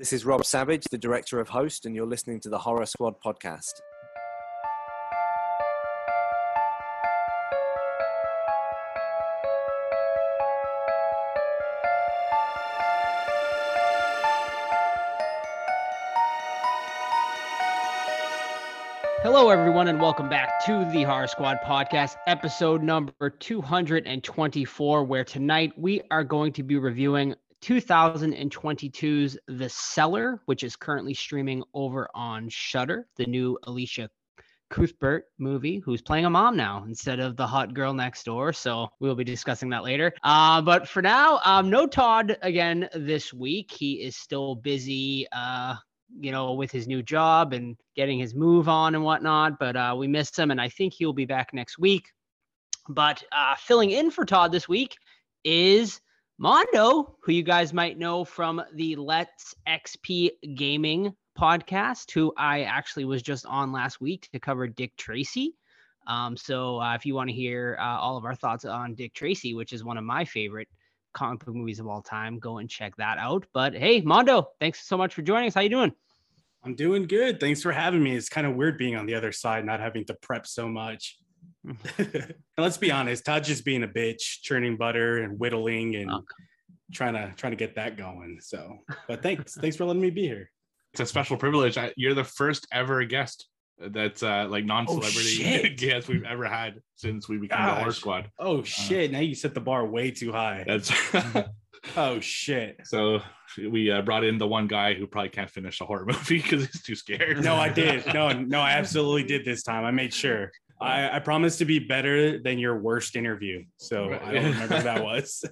This is Rob Savage, the director of Host, and you're listening to the Horror Squad podcast. Hello, everyone, and welcome back to the Horror Squad podcast, episode number 224, where tonight we are going to be reviewing 2022's The Cellar, which is currently streaming over on Shudder, the new Elisha Cuthbert movie, who's playing a mom now instead of the hot girl next door. So we'll be discussing that later. Uh, but for now, um, no Todd again this week. He is still busy, uh, you know, with his new job and getting his move on and whatnot. But uh, we missed him, and I think he'll be back next week. But uh, filling in for Todd this week is Mando, who you guys might know from the Let's XP Gaming podcast, who I actually was just on last week to cover Dick Tracy. Um, so uh, if you want to hear uh, all of our thoughts on Dick Tracy, which is one of my favorite comic book movies of all time, go and check that out. But hey, Mando, thanks so much for joining us. How you doing? I'm doing good. Thanks for having me. It's kind of weird being on the other side, not having to prep so much. Let's be honest, Todd's just being a bitch, churning butter and whittling and oh. trying to trying to get that going. So, but thanks, thanks for letting me be here. It's a special privilege. You're the first ever guest that's uh, like non-celebrity oh, guest we've ever had since we became Gosh. the horror squad. Oh uh, shit! Uh, now you set the bar way too high. That's oh shit. So we uh, brought in the one guy who probably can't finish a horror movie because he's too scared. No, I did. No, no, I absolutely did this time. I made sure. I, I promise to be better than your worst interview. So I don't remember who that was.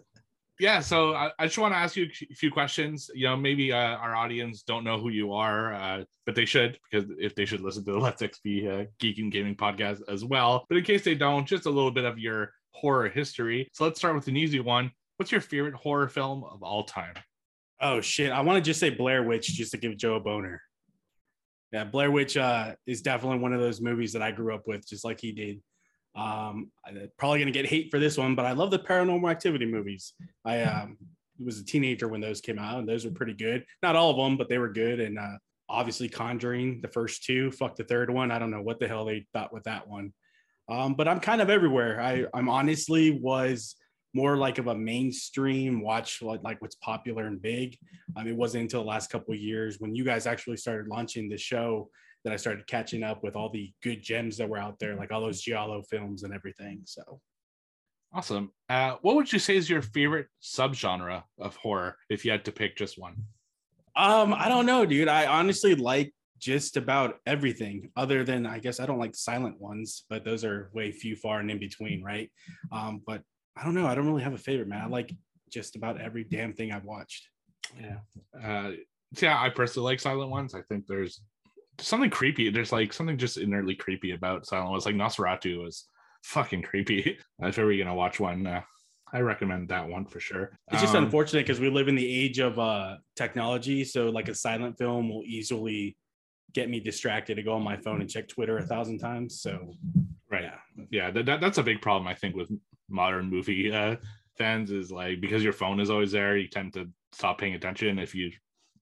Yeah, so I, I just want to ask you a few questions. You know, maybe uh, our audience don't know who you are, uh, but they should because if they should listen to the Let's XP uh, Geek and Gaming podcast as well. But in case they don't, just a little bit of your horror history. So let's start with an easy one. What's your favorite horror film of all time? Oh shit! I want to just say Blair Witch just to give Joe a boner. Yeah, Blair Witch uh, is definitely one of those movies that I grew up with, just like he did. Um, I'm probably gonna get hate for this one, but I love the Paranormal Activity movies. I um, was a teenager when those came out, and those were pretty good. Not all of them, but they were good. And uh, obviously, Conjuring, the first two. Fuck the third one. I don't know what the hell they thought with that one. Um, but I'm kind of everywhere. I I'm honestly was more like of a mainstream watch like, like what's popular and big. Um, it wasn't until the last couple of years when you guys actually started launching the show that i started catching up with all the good gems that were out there like all those giallo films and everything so. Awesome. Uh, what would you say is your favorite subgenre of horror if you had to pick just one? Um i don't know dude. I honestly like just about everything other than i guess i don't like silent ones but those are way few far and in between right? Um but I don't know. I don't really have a favorite, man. I like just about every damn thing I've watched. Yeah. Uh, yeah, I personally like silent ones. I think there's something creepy. There's like something just inherently creepy about silent ones. Like Nosferatu was fucking creepy. if ever you're gonna watch one, uh, I recommend that one for sure. It's just um, unfortunate because we live in the age of uh, technology. So like a silent film will easily get me distracted to go on my phone and check Twitter a thousand times. So right, yeah, yeah, that, that, that's a big problem I think with modern movie uh, fans is like because your phone is always there, you tend to stop paying attention. If you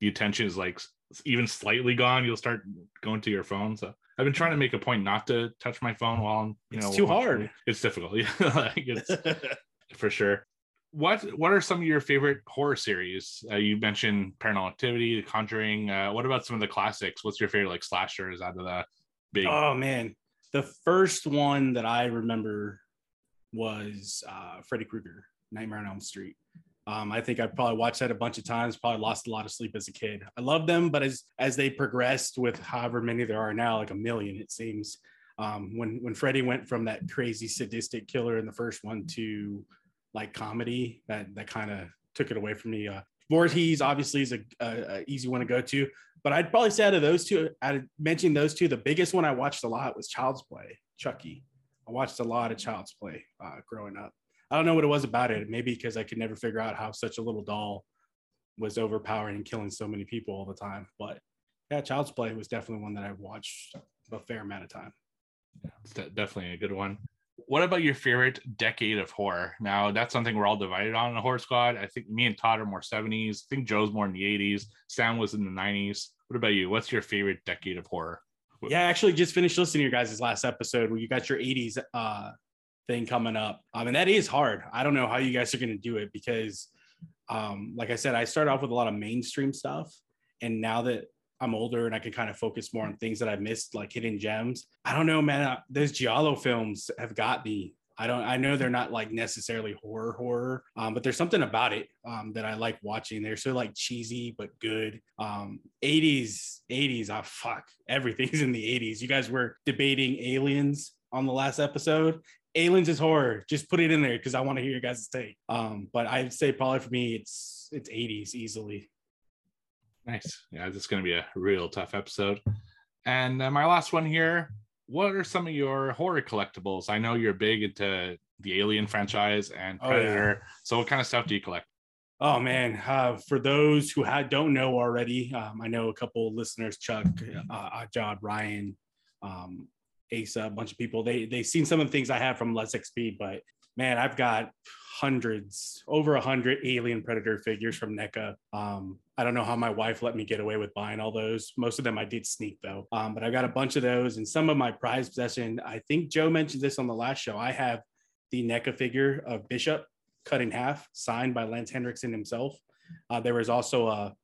the attention is like even slightly gone, you'll start going to your phone. So I've been trying to make a point not to touch my phone while I'm you know it's know too hard. It's difficult, yeah, like it's for sure. What what are some of your favorite horror series? Uh, you mentioned Paranormal Activity, The Conjuring. Uh, what about some of the classics? What's your favorite like slashers out of the big? Oh man, the first one that I remember was uh, Freddy Krueger, Nightmare on Elm Street. Um, I think I probably watched that a bunch of times. Probably lost a lot of sleep as a kid. I love them, but as as they progressed with however many there are now, like a million, it seems. Um, when when Freddy went from that crazy sadistic killer in the first one to like comedy, that that kind of took it away from me. Uh, Voorhees obviously is a, a, a, easy one to go to, but I'd probably say out of those two, I mentioned those two. The biggest one I watched a lot was Child's Play, Chucky. I watched a lot of Child's Play uh, growing up. I don't know what it was about it. Maybe because I could never figure out how such a little doll was overpowering and killing so many people all the time. But yeah, Child's Play was definitely one that I watched a fair amount of time. Yeah, it's definitely a good one. what about your favorite decade of horror? Now, that's something we're all divided on in the horror squad. I think me and Todd are more 70s. I think Joe's more in the 80s. Sam was in the 90s. What about you? What's your favorite decade of horror? Yeah, I actually just finished listening to your guys' last episode where you got your 80s uh, thing coming up. I mean, that is hard. I don't know how you guys are going to do it because, um, like I said, I started off with a lot of mainstream stuff. And now that I'm older and I can kind of focus more on things that I missed, like hidden gems. I don't know, man. Uh, those Giallo films have got me. I don't. I know they're not like necessarily horror horror, um, but there's something about it um, that I like watching. They're so like cheesy but good. Um, 80s, 80s. Ah, oh, fuck. Everything's in the 80s. You guys were debating aliens on the last episode. Aliens is horror. Just put it in there because I want to hear your guys' take. Um, but I'd say probably for me, it's it's 80s easily. Nice. Yeah, this is going to be a real tough episode. And uh, my last one here what are some of your horror collectibles? I know you're big into the Alien franchise and Predator. Oh, yeah. So, what kind of stuff do you collect? Oh man, uh, for those who had, don't know already, um, I know a couple listeners, Chuck, uh, Jod, Ryan, um, Asa, a bunch of people. They they've seen some of the things I have from Let's XP, but man, I've got hundreds, over a hundred alien predator figures from NECA. Um, I don't know how my wife let me get away with buying all those. Most of them I did sneak though. Um, but I've got a bunch of those and some of my prized possession. I think Joe mentioned this on the last show. I have the NECA figure of Bishop cut in half, signed by Lance Henriksen himself. Uh, there was also a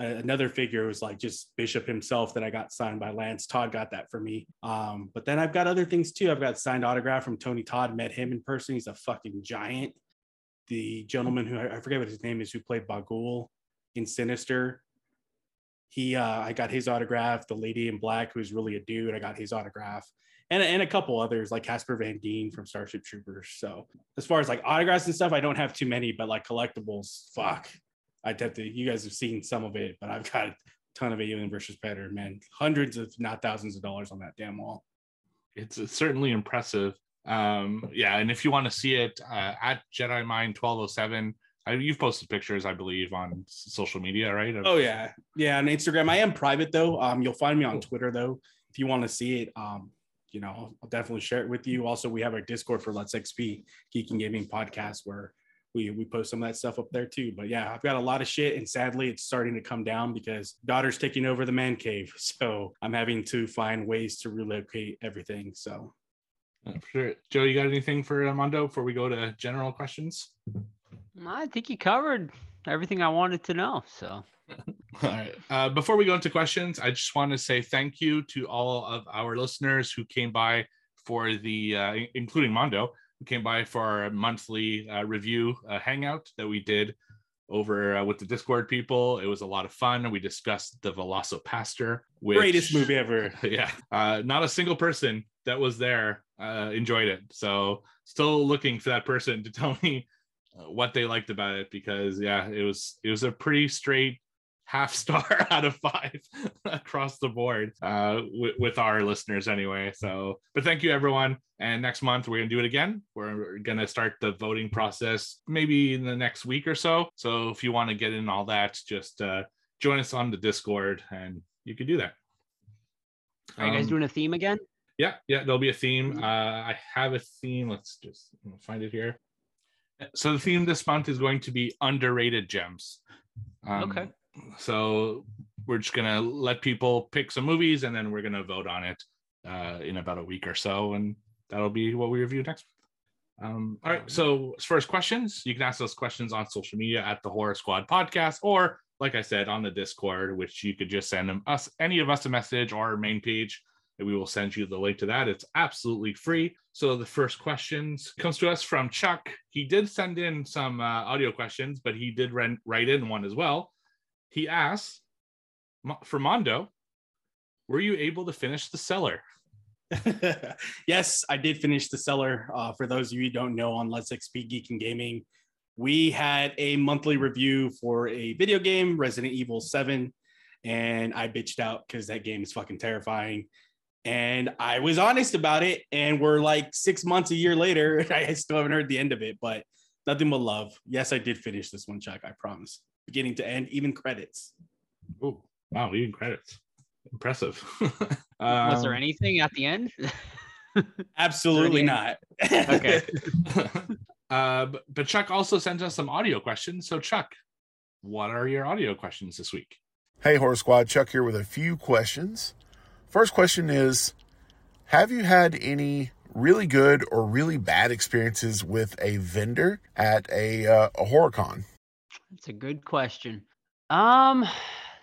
another figure was like just Bishop himself that I got signed by Lance. Todd got that for me. Um, but then I've got other things too. I've got signed autograph from Tony Todd. Met him in person. He's a fucking giant. The gentleman who I forget what his name is, who played Bughuul in Sinister. He, uh, I got his autograph. The lady in black, who's really a dude, I got his autograph. And, and a couple others like Casper Van Dien from Starship Troopers. So as far as like autographs and stuff, I don't have too many, but like collectibles, fuck, I'd have to. You guys have seen some of it, but I've got a ton of Alien versus Predator, man. Hundreds of not thousands of dollars on that damn wall. It's certainly impressive. Um, yeah, and if you want to see it uh, at Jedi Mind 1207, I, you've posted pictures, I believe, on social media, right? Of- oh yeah, yeah, on Instagram. I am private though. Um, you'll find me on Twitter though if you want to see it. Um, you know, I'll definitely share it with you. Also, we have our Discord for Let's XP Geek and Gaming Podcast where we we post some of that stuff up there too. But yeah, I've got a lot of shit, and sadly, it's starting to come down because daughter's taking over the man cave. So I'm having to find ways to relocate everything. So. Sure. Joe, you got anything for Mando before we go to general questions? I think you covered everything I wanted to know. So. All right. Uh, before we go into questions, I just want to say thank you to all of our listeners who came by for the, uh, including Mando, who came by for our monthly uh, review uh, hangout that we did over uh, with the Discord people. It was a lot of fun. We discussed the VelociPastor, which, greatest movie ever. Yeah, uh, not a single person that was there uh, enjoyed it. So still looking for that person to tell me uh, what they liked about it because yeah, it was it was a pretty straight half star out of five across the board uh, with, with our listeners anyway. So, but thank you everyone. And next month we're gonna do it again. We're gonna start the voting process maybe in the next week or so. So if you want to get in all that, just uh, join us on the Discord, and you can do that. Are you guys um, doing a theme again? Yeah, yeah, there'll be a theme. Uh, I have a theme. Let's just find it here. So the theme this month is going to be underrated gems. Um, okay so we're just gonna let people pick some movies and then we're gonna vote on it uh, in about a week or so, and that'll be what we review next. Um, all right. So as far as questions, you can ask those questions on social media at the Horror Squad Podcast, or like I said, on the Discord, which you could just send them us any of us a message or our main page, and we will send you the link to that. It's absolutely free. So the first questions comes to us from Chuck. He did send in some uh, audio questions, but he did write in one as well he asks for Mando, were you able to finish the cellar? yes, I did finish the cellar. Uh, for those of you who don't know, on Let's XP Geek and Gaming, we had a monthly review for a video game, Resident Evil 7, and I bitched out because that game is fucking terrifying. And I was honest about it, and we're like six months, a year later, I still haven't heard the end of it, but nothing but love. Yes, I did finish this one, Chuck. I promise beginning to end, even credits. Oh, wow, even credits. Impressive. um, Was there anything at the end? Absolutely Any- not. Okay. uh, but, but Chuck also sent us some audio questions. So Chuck, what are your audio questions this week? Hey, Horror Squad, Chuck here with a few questions. First question is Have you had any really good or really bad experiences with a vendor at a, uh, a horror con? That's a good question. Um,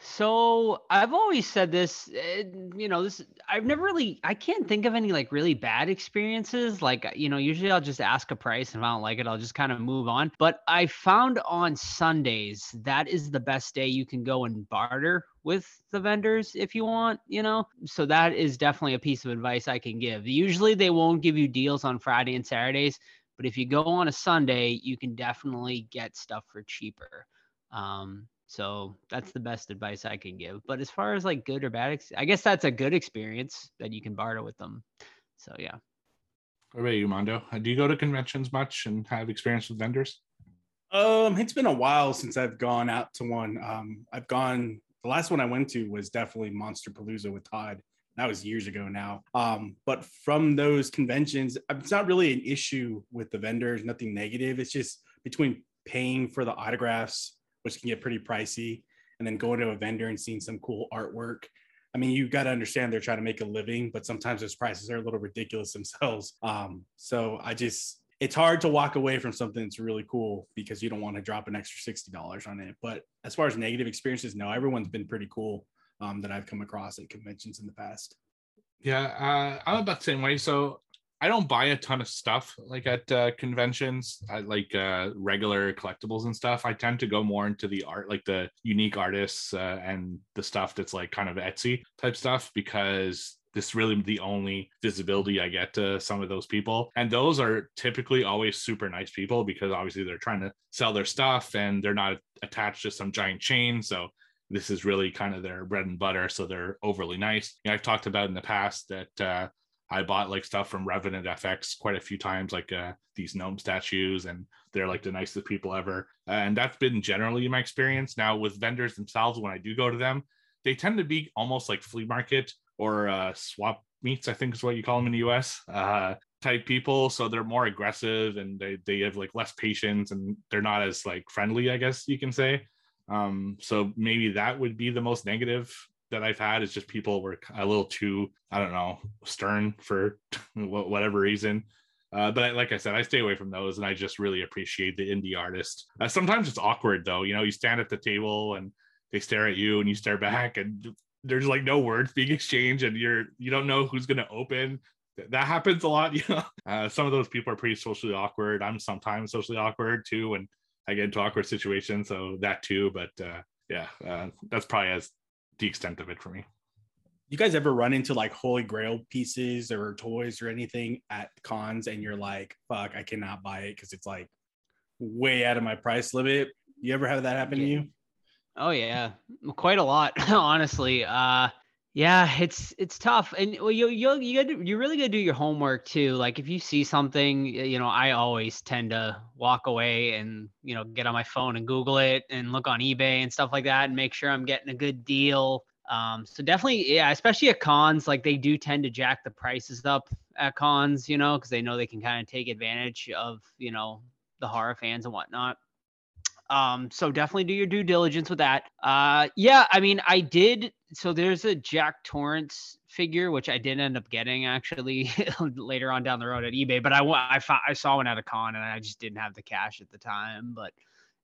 so I've always said this, eh, you know, this I've never really I can't think of any like really bad experiences. Like, you know, usually I'll just ask a price and if I don't like it, I'll just kind of move on. But I found on Sundays that is the best day you can go and barter with the vendors if you want, you know. So that is definitely a piece of advice I can give. Usually they won't give you deals on Friday and Saturdays, but if you go on a Sunday, you can definitely get stuff for cheaper. Um, so that's the best advice I can give. But as far as like good or bad, ex- I guess that's a good experience that you can barter with them. So yeah. What about you, Mando? Uh, Do you go to conventions much and have experience with vendors? Um, it's been a while since I've gone out to one. Um, I've gone. The last one I went to was definitely Monster Palooza with Todd. That was years ago now. Um, but from those conventions, it's not really an issue with the vendors. Nothing negative. It's just between paying for the autographs, which can get pretty pricey, and then going to a vendor and seeing some cool artwork. I mean, you've got to understand they're trying to make a living, but sometimes those prices are a little ridiculous themselves. Um, so I just it's hard to walk away from something that's really cool because you don't want to drop an extra $60 on it. But as far as negative experiences, no, everyone's been pretty cool um, that I've come across at conventions in the past. Yeah, uh, I'm about the same way. So I don't buy a ton of stuff like at uh, conventions, I like uh, regular collectibles and stuff. I tend to go more into the art, like the unique artists uh, and the stuff that's like kind of Etsy type stuff, because this is really the only visibility I get to some of those people. And those are typically always super nice people because obviously they're trying to sell their stuff and they're not attached to some giant chain. So this is really kind of their bread and butter. So they're overly nice. You know, I've talked about in the past that uh, I bought like stuff from Revenant FX quite a few times, like uh, these gnome statues, and they're like the nicest people ever. And that's been generally my experience. Now with vendors themselves, when I do go to them, they tend to be almost like flea market or uh, swap meets, I think is what you call them in the US. Uh, type people so they're more aggressive and they, they have like less patience and they're not as like friendly i guess you can say um so maybe that would be the most negative that i've had is just people were a little too i don't know stern for whatever reason uh, but I, like I said, I stay away from those, and I just really appreciate the indie artist. Uh, sometimes it's awkward though. You know, you stand at the table and they stare at you, and you stare back, and there's like no words being exchanged, and you're you don't know who's gonna open. That happens a lot. You know, uh, some of those people are pretty socially awkward. I'm sometimes socially awkward too, and I get into awkward situations, so that too. But uh, yeah, uh, that's probably as the extent of it for me. You guys ever run into like holy grail pieces or toys or anything at cons and you're like fuck i cannot buy it because it's like way out of my price limit you ever have that happen to you? Oh yeah, quite a lot, honestly. Uh, yeah, it's it's tough, and well, you you you got you really gotta do your homework too. Like if you see something, you know, I always tend to walk away and you know get on my phone and Google it and look on eBay and stuff like that and make sure I'm getting a good deal. Um, so definitely, yeah, especially at cons, like they do tend to jack the prices up at cons, you know, because they know they can kind of take advantage of you know the horror fans and whatnot. Um, so definitely do your due diligence with that. Uh, yeah, I mean, I did. So there's a Jack Torrance figure, which I did end up getting actually later on down the road at eBay. But I I I saw one at a con and I just didn't have the cash at the time. But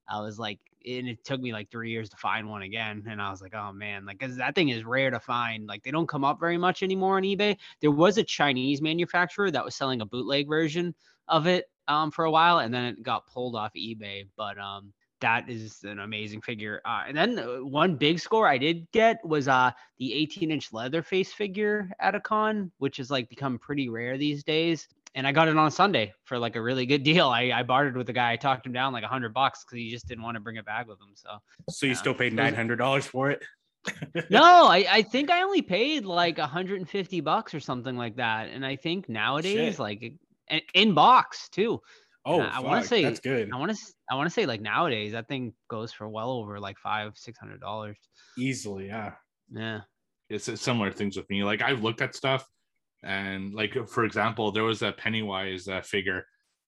I was like, and it took me like three years to find one again. And I was like, oh man, like, cause that thing is rare to find. Like, they don't come up very much anymore on eBay. There was a Chinese manufacturer that was selling a bootleg version of it um, for a while, and then it got pulled off eBay. But um, that is an amazing figure. Uh, and then uh, one big score I did get was uh the 18 inch Leatherface figure at a con, which has like become pretty rare these days. And I got it on Sunday for like a really good deal. I, I bartered with the guy. I talked him down like a hundred bucks because he just didn't want to bring it back with him. So so you Yeah. still paid $900 for it no, I, I think I only paid like 150 bucks or something like that. And I think nowadays, Shit. like in, in box too. Oh I wanna say- that's good I want to I want to say like nowadays that thing goes for well over like five six hundred dollars. easily yeah Yeah. it's, it's similar things with me like i've looked at stuff And like for example, there was a Pennywise uh, figure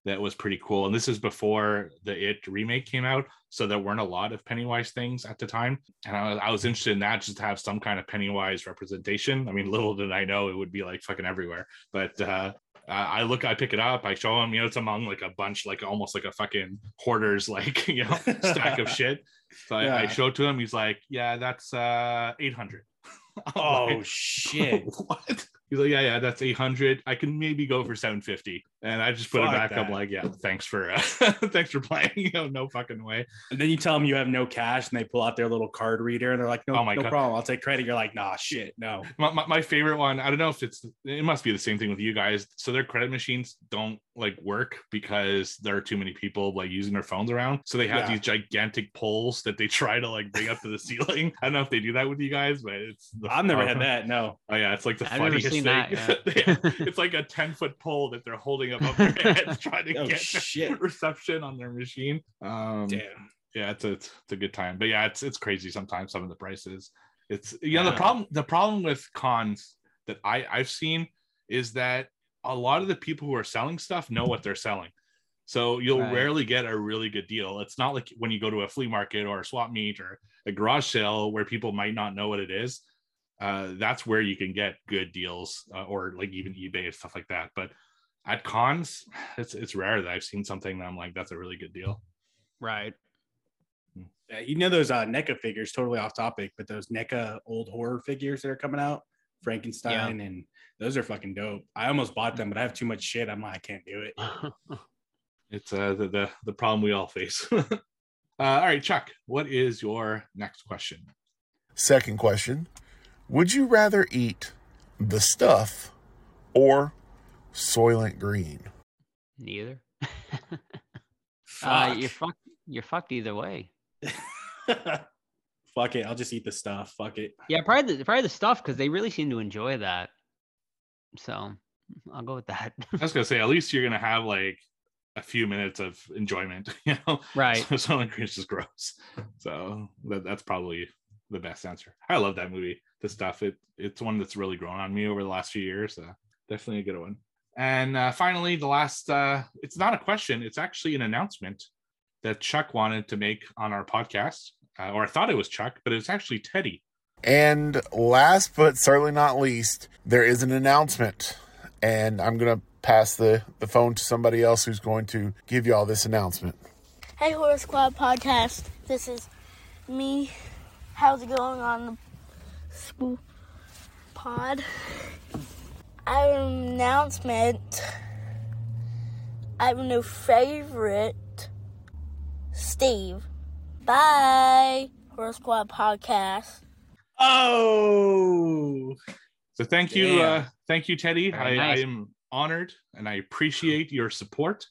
that was pretty cool. And this is before the It remake came out, so there weren't a lot of Pennywise things at the time. And I was, I was interested in that just to have some kind of Pennywise representation. I mean, little did I know it would be like fucking everywhere. But uh, I look, I pick it up, I show him, you know, it's among like a bunch, like almost like a fucking hoarder's like, you know, stack of shit. So yeah. I, I show it to him. He's like, yeah, that's uh 800. oh like, shit. what? He's like, yeah, yeah, that's 800. I can maybe go for 750. And I just put Fuck it back. That. I'm like, yeah, thanks for uh, thanks for playing. You know, no fucking way. And then you tell them you have no cash, and they pull out their little card reader, and they're like, no, oh my no God. problem. I'll take credit. You're like, nah, shit, no. My, my, my favorite one. I don't know if it's it must be the same thing with you guys. So their credit machines don't like work because there are too many people like using their phones around. So they have yeah. these gigantic poles that they try to like bring up to the ceiling. I don't know if they do that with you guys, but it's. I've never had that. No. Oh yeah, it's like the I've funniest thing. That, yeah. it's like a 10 foot pole that they're holding up their head trying to oh, get shit. reception on their machine. Um, Damn. Yeah, it's a, it's a good time. But yeah, it's it's crazy sometimes some of the prices. It's you know the problem the problem with cons that I I've seen is that a lot of the people who are selling stuff know what they're selling. So you'll right. rarely get a really good deal. It's not like when you go to a flea market or a swap meet or a garage sale where people might not know what it is. Uh, that's where you can get good deals uh, or like even eBay and stuff like that. But at cons, it's it's rare that I've seen something that I'm like, that's a really good deal. Right. Hmm. Yeah, you know those uh, NECA figures, totally off topic, but those NECA old horror figures that are coming out, Frankenstein, yeah. and those are fucking dope. I almost bought them, but I have too much shit. I'm like, I can't do it. it's uh, the, the the problem we all face. uh, all right, Chuck, what is your next question? Second question: Would you rather eat the stuff or Soylent Green? Neither. uh, you're fucked. You're fucked either way. Fuck it. I'll just eat the stuff. Fuck it. Yeah, probably the, probably the stuff because they really seem to enjoy that. So I'll go with that. I was gonna say at least you're gonna have like a few minutes of enjoyment, you know. Right. So Soylent Green is just gross. So that, that's probably the best answer. I love that movie. The stuff it it's one that's really grown on me over the last few years. So definitely a good one. And uh, finally, the last, uh, it's not a question, it's actually an announcement that Chuck wanted to make on our podcast. Uh, or I thought it was Chuck, but it's actually Teddy. And last but certainly not least, there is an announcement. And I'm going to pass the, the phone to somebody else who's going to give you all this announcement. Hey, Horror Squad podcast. This is me. How's it going on the school pod? Announcement. I have no favorite. Steve. Bye. Horror Squad podcast. Oh. So thank you, uh, thank you, Teddy. I, nice. I, am honored and I appreciate your support.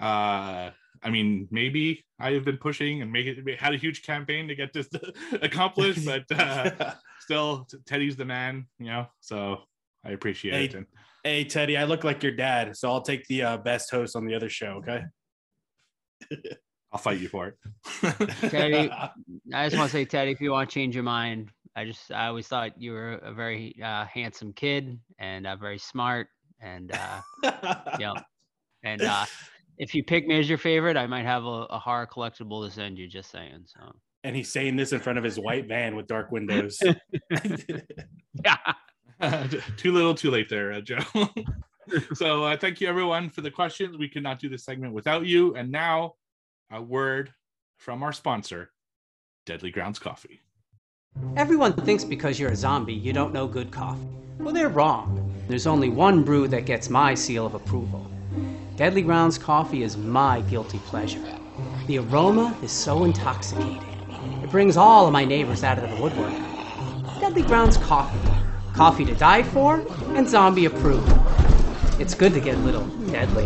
Uh, I mean, maybe I have been pushing and make it had a huge campaign to get this accomplished, but uh, still, Teddy's the man, you know. So I appreciate hey, it. And, hey, Teddy, I look like your dad, so I'll take the uh, best host on the other show. Okay. I'll fight you for it. Teddy, I just want to say, Teddy, if you want to change your mind, I just I always thought you were a very uh, handsome kid and uh, very smart, and uh, you know, and uh, if you pick me as your favorite, I might have a, a horror collectible to send you. Just saying. So. And he's saying this in front of his white van with dark windows. yeah. too little, too late there, uh, Joe. so uh, thank you everyone for the questions. We could not do this segment without you. And now a word from our sponsor, Deadly Grounds Coffee. Everyone thinks because you're a zombie, you don't know good coffee. Well, they're wrong. There's only one brew that gets my seal of approval. Deadly Grounds coffee is my guilty pleasure. The aroma is so intoxicating. It brings all of my neighbors out of the woodwork. Deadly Grounds coffee coffee to die for, and zombie approved. It's good to get a little deadly.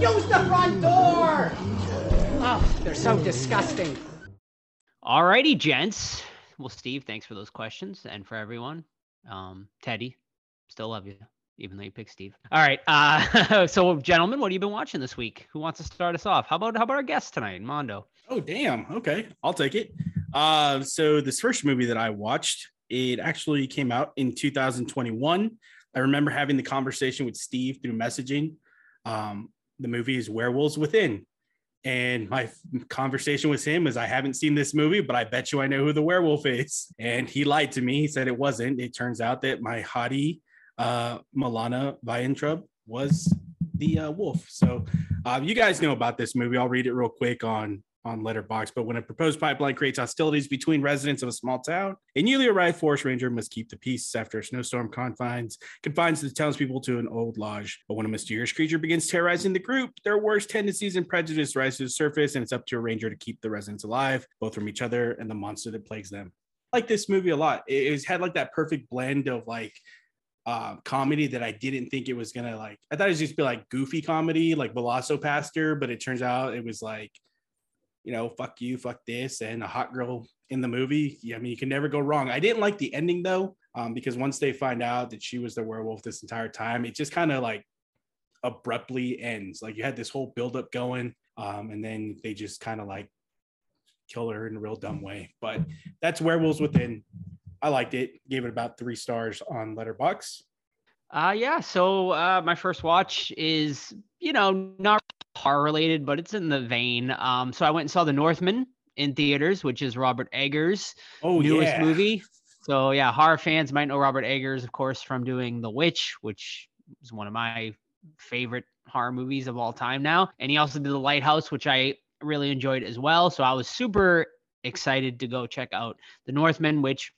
Use the front door! Oh, they're so disgusting. Alrighty, gents. Well, Steve, thanks for those questions and for everyone. Um, Teddy, still love you, even though you picked Steve. All right. Uh, so, gentlemen, what have you been watching this week? Who wants to start us off? How about how about our guest tonight, Mando? Oh, damn. Okay, I'll take it. Uh, so this first movie that I watched It actually came out in 2021. I remember having the conversation with Steve through messaging. Um, the movie is Werewolves Within. And my conversation with him is I haven't seen this movie, but I bet you I know who the werewolf is. And he lied to me. He said it wasn't. It turns out that my hottie, uh, Milana Vayntrub, was the uh, wolf. So uh, you guys know about this movie. I'll read it real quick on on Letterboxd. But when a proposed pipeline creates hostilities between residents of a small town, a newly arrived forest ranger must keep the peace after a snowstorm confines confines the townspeople to an old lodge. But when a mysterious creature begins terrorizing the group, their worst tendencies and prejudice rise to the surface, and it's up to a ranger to keep the residents alive, both from each other and the monster that plagues them. I like this movie a lot. It, had like that perfect blend of like uh, comedy that I didn't think it was gonna like. I thought it was just be like goofy comedy, like VelociPastor, but it turns out it was like you know, fuck you, fuck this, and a hot girl in the movie. I mean, you can never go wrong. I didn't like the ending though, um, because once they find out that she was the werewolf this entire time, it just kind of like abruptly ends. Like you had this whole buildup going, um, and then they just kind of like kill her in a real dumb way. But that's Werewolves Within. I liked it. Gave it about three stars on Letterboxd. Uh yeah, so uh my first watch is, you know, not horror related, but it's in the vein. Um so I went and saw The Northman in theaters, which is Robert Eggers' Oh newest yeah. movie. So yeah, horror fans might know Robert Eggers, of course, from doing The Witch, which is one of my favorite horror movies of all time now. And he also did The Lighthouse, which I really enjoyed as well. So I was super excited to go check out The Northman, which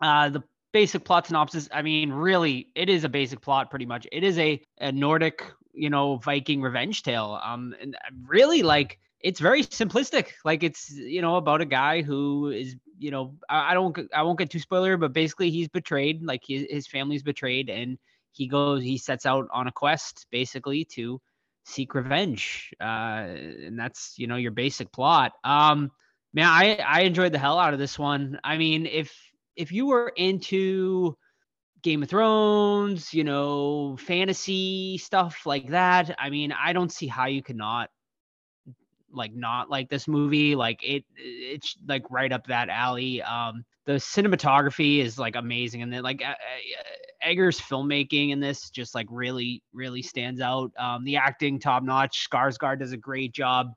uh the basic plot synopsis, I mean, really, it is a basic plot pretty much. It is a, a Nordic, you know, Viking revenge tale. Um and really like it's very simplistic. Like it's you know about a guy who is you know I, I don't I won't get too spoiler, but basically he's betrayed. Like his his family's betrayed, and he goes he sets out on a quest basically to seek revenge. Uh, and that's you know your basic plot. Um, man, I I enjoyed the hell out of this one. I mean, if if you were into Game of Thrones, you know, fantasy stuff like that, I mean, I don't see how you could not like not like this movie like it it's like right up that alley. Um the cinematography is like amazing and then like Eggers filmmaking in this just like really really stands out. Um the acting top notch Skarsgård does a great job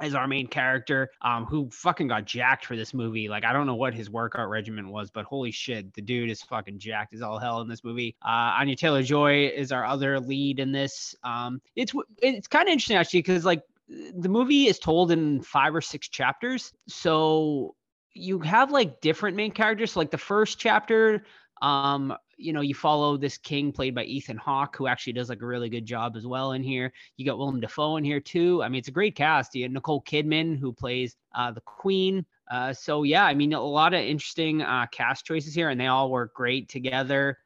as our main character um who fucking got jacked for this movie. Like i don't know what his workout regimen was but holy shit the dude is fucking jacked as all hell in this movie. Uh anya taylor joy is our other lead in this. Um it's it's kind of interesting actually because like the movie is told in five or six chapters. So you have like different main characters. So, like the first chapter um you know you follow this king played by ethan hawke who actually does like a really good job as well in here. You got willem dafoe in here too. I mean it's a great cast. You nicole kidman who plays uh the queen. Uh so yeah i mean a lot of interesting uh cast choices here and they all work great together.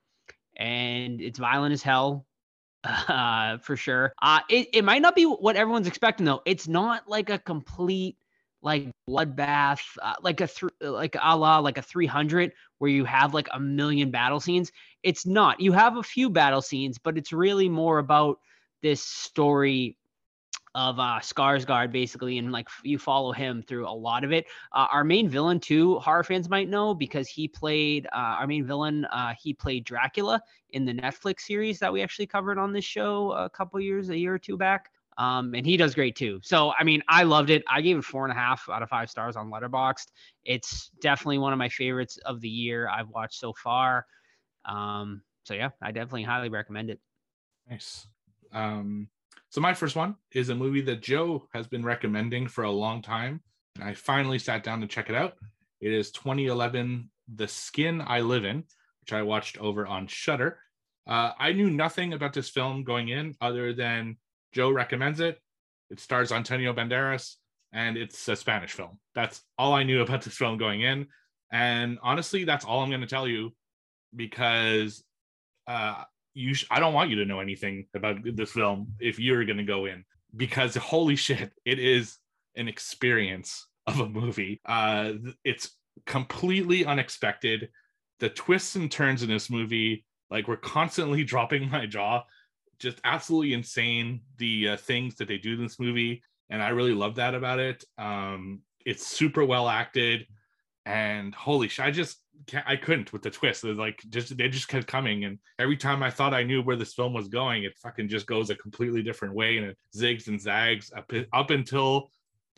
And it's violent as hell uh, for sure. Uh, it, it might not be what everyone's expecting though. It's not like a complete like bloodbath, uh, like a th- like a la like a 300 where you have like a million battle scenes. It's not. You have a few battle scenes, but it's really more about this story of uh Skarsgård basically and like you follow him through a lot of it. Uh, our main villain too, horror fans might know because he played uh, our main villain uh he played Dracula in the Netflix series that we actually covered on this show a couple years a year or two back. Um, and he does great too. So I mean, I loved it. I gave it four and a half out of five stars on Letterboxd. It's definitely one of my favorites of the year I've watched so far. Um, so yeah, I definitely highly recommend it. Nice. Um, so my first one is a movie that Joe has been recommending for a long time, and I finally sat down to check it out. It is 2011, The Skin I Live In, which I watched over on Shudder. Uh, I knew nothing about this film going in other than Joe recommends it. It stars Antonio Banderas, and it's a Spanish film. That's all I knew about this film going in, and honestly, that's all I'm going to tell you because uh, you sh- I don't want you to know anything about this film if you're going to go in because holy shit it is an experience of a movie uh it's completely unexpected the twists and turns in this movie like we're constantly dropping my jaw just absolutely insane the uh, things that they do in this movie and i really love that about it um it's super well acted and holy shit, I just I couldn't with the twist. It like just they just kept coming, and every time I thought I knew where this film was going, it fucking just goes a completely different way, and it zigs and zags up up until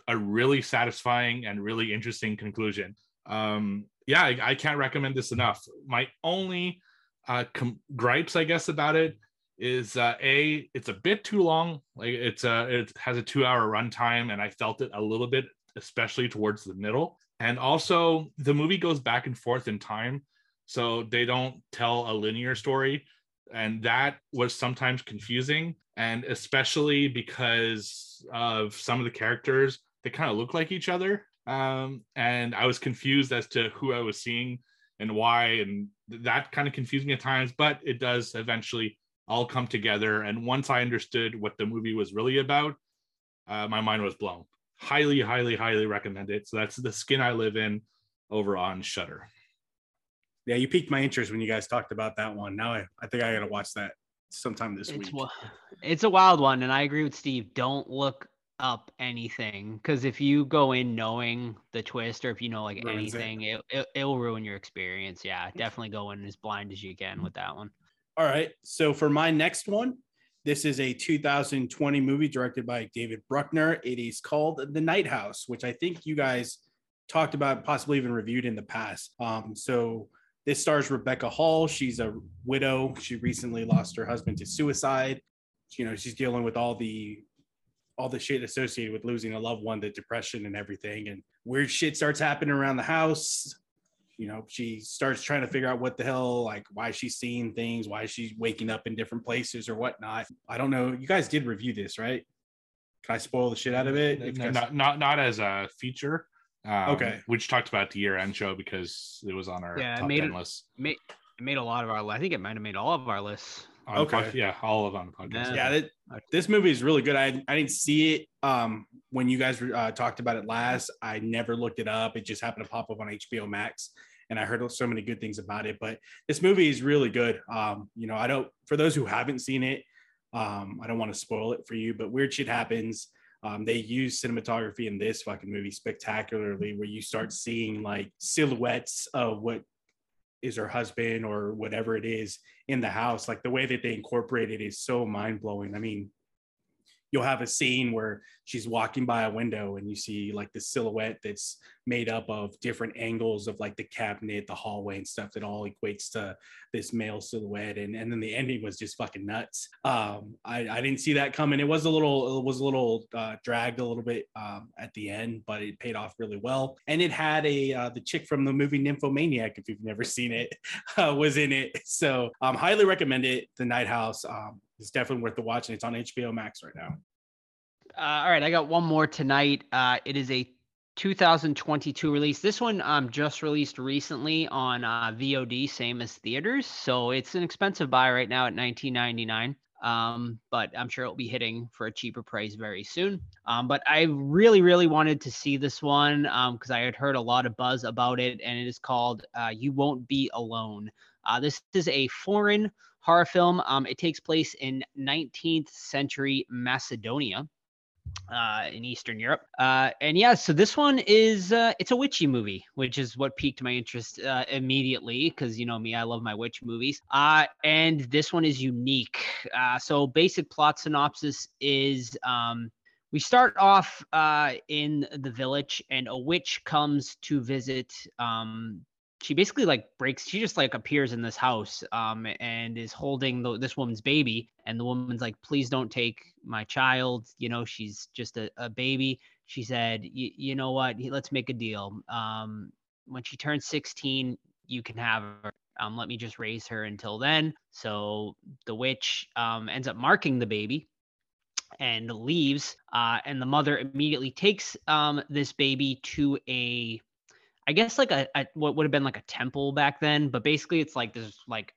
a really satisfying and really interesting conclusion. Um, yeah, I, I can't recommend this enough. My only uh, com- gripes, I guess, about it is uh, a it's a bit too long. Like it's a it has a two hour runtime, and I felt it a little bit, especially towards the middle. And also, the movie goes back and forth in time, so they don't tell a linear story, and that was sometimes confusing. And especially because of some of the characters, they kind of look like each other. Um, and I was confused as to who I was seeing and why, and that kind of confused me at times. But it does eventually all come together. And once I understood what the movie was really about, uh, my mind was blown. Highly, highly, highly recommend it. So that's the skin I live in over on Shudder. Yeah, you piqued my interest when you guys talked about that one. Now I, I think I gotta watch that sometime this It's, week. wa- it's a wild one, and I agree with Steve. Don't look up anything because if you go in knowing the twist or if you know like Ruins it. anything, it, it, it will ruin your experience. Yeah, definitely go in as blind as you can with that one. All right. So for my next one, this is a 2020 movie directed by David Bruckner. It is called The Night House, which I think you guys talked about, possibly even reviewed in the past. Um, so this stars Rebecca Hall. She's a widow. She recently lost her husband to suicide. You know, she's dealing with all the all the shit associated with losing a loved one, the depression and everything. And weird shit starts happening around the house you know she starts trying to figure out what the hell like why she's seeing things why she's waking up in different places or whatnot i don't know you guys did review this right can i spoil the shit out of it If you guys- Not, not not as a feature. Um, Okay. We just talked about the year end show because it was on our Yeah, I top made 10 it- list. Made it made a lot of our. I think it might have made all of our lists. On the pod- Okay. yeah, all of on the podcast. yeah that, this movie is really good i, I didn't see it um when you guys uh, talked about it last i never looked it up it just happened to pop up on hbo max and i heard so many good things about it but this movie is really good um you know i don't for those who haven't seen it um i don't want to spoil it for you but weird shit happens um, they use cinematography in this fucking movie spectacularly where you start seeing like silhouettes of what is her husband or whatever it is in the house. Like the way that they incorporate it is so mind blowing. I mean, you'll have a scene where she's walking by a window and you see like the silhouette that's made up of different angles of like the cabinet, the hallway, and stuff that all equates to this male silhouette. And, and then the ending was just fucking nuts. Um, I, I didn't see that coming. It was a little, it was a little uh, dragged a little bit um, at the end, but it paid off really well. And it had a uh, the chick from the movie Nymphomaniac, if you've never seen it, uh, was in it. So I um, highly recommend it. The Night House. Um, it's definitely worth the watch, and it's on HBO Max right now. Uh, all right, I got one more tonight. Uh, it is a 2022 release. This one um just released recently on uh, VOD, same as theaters. So it's an expensive buy right now at 19.99. Um, but I'm sure it'll be hitting for a cheaper price very soon. Um, but I really, really wanted to see this one um because I had heard a lot of buzz about it, and it is called uh, "You Won't Be Alone." Uh, this is a foreign horror film. Um, it takes place in 19th century Macedonia uh, in Eastern Europe. Uh, and yeah, so this one is uh, it's a witchy movie, which is what piqued my interest uh, immediately because you know me, I love my witch movies. Uh, and this one is unique. Uh, so basic plot synopsis is um, we start off in the village, and a witch comes to visit. Um, she basically like breaks. She just like appears in this house, um, and is holding the, this woman's baby. And the woman's like, "Please don't take my child. You know, she's just a, a baby." She said, "You know what? Let's make a deal. Um, when she turns 16, you can have her. Um, let me just raise her until then." So the witch um, ends up marking the baby and leaves. Uh, and the mother immediately takes um, this baby to a, I guess like a, a what would have been like a temple back then, but basically it's like there's like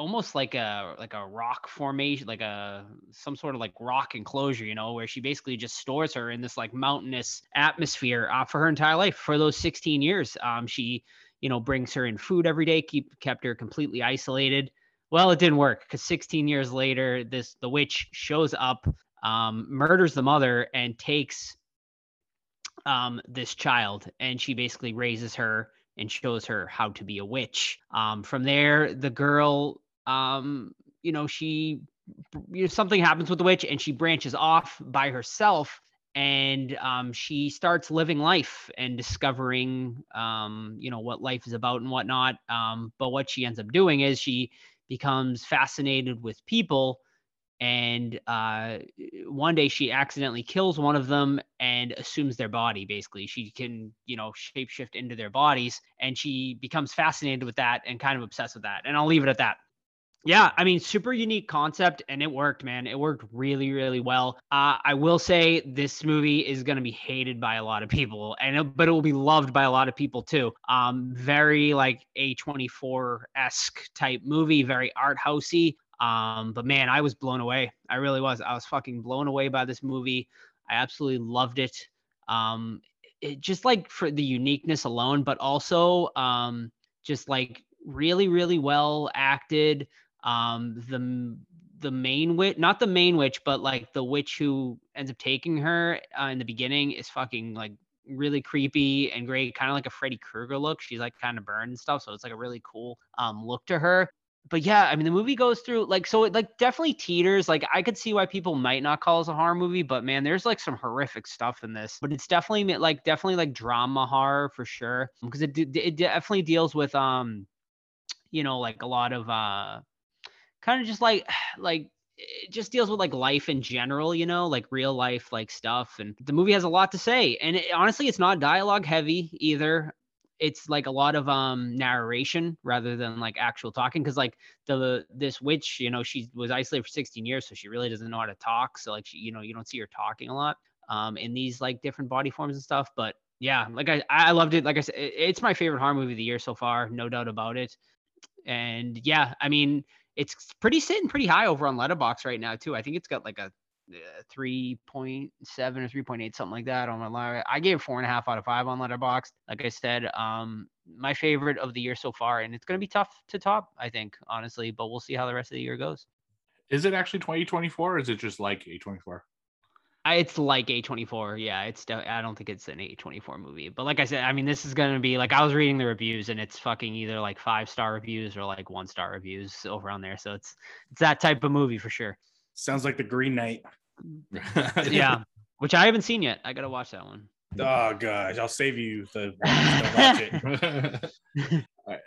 almost like a like a rock formation, like a some sort of like rock enclosure, you know, where she basically just stores her in this like mountainous atmosphere uh, for her entire life for those 16 years. Um, she, you know, brings her in food every day, keep kept her completely isolated. Well, it didn't work because 16 years later, this the witch shows up, um, murders the mother, and takes um, this child, and she basically raises her and shows her how to be a witch. Um, from there, the girl, um, you know, she you know, something happens with the witch, and she branches off by herself and um, she starts living life and discovering um, you know what life is about and whatnot um, but what she ends up doing is she becomes fascinated with people and uh, one day she accidentally kills one of them and assumes their body basically she can you know shapeshift into their bodies and she becomes fascinated with that and kind of obsessed with that and i'll leave it at that yeah, I mean, super unique concept, and it worked, man. It worked really, really well. Uh, I will say this movie is going to be hated by a lot of people, and it, but it will be loved by a lot of people too. Um, very like a twenty four esque type movie, very art housey. Um, but man, I was blown away. I really was. I was fucking blown away by this movie. I absolutely loved it. Um, it just like for the uniqueness alone, but also um, just like really, really well acted um the the main witch not the main witch but like the witch who ends up taking her uh, in the beginning is fucking like really creepy and great kind of like a freddy krueger look she's like kind of burned and stuff so it's like a really cool um look to her but yeah i mean the movie goes through like so it like definitely teeters like i could see why people might not call this a horror movie but man there's like some horrific stuff in this but it's definitely like definitely like drama horror for sure because it, it definitely deals with um you know like a lot of uh kind of just like like it just deals with like life in general, you know, like real life like stuff. And the movie has a lot to say. And it, honestly, it's not dialogue heavy either. It's like a lot of um narration rather than like actual talking. Cause like the this witch, you know, she was isolated for 16 years, so she really doesn't know how to talk. So like she, you know, you don't see her talking a lot um in these like different body forms and stuff. But yeah, like I I loved it. Like I said, it's my favorite horror movie of the year so far, no doubt about it. And yeah, I mean, it's pretty sitting pretty high over on Letterboxd right now too. I think it's got like a 3.7 or 3.8 something like that on my line. I gave four and a half out of five on Letterboxd. Like I said, um, my favorite of the year so far, and it's going to be tough to top, I think, honestly. But we'll see how the rest of the year goes. Is it actually 2024, or is it just like A24? it's like A24. Yeah, it's. I don't think it's an A24 movie, but like I said, I mean, this is gonna be like I was reading the reviews, and it's fucking either like five star reviews or like one star reviews over on there. So it's it's that type of movie for sure. Sounds like the Green Knight. Yeah, which I haven't seen yet. I gotta watch that one. Oh gosh, I'll save you the watch it. All right.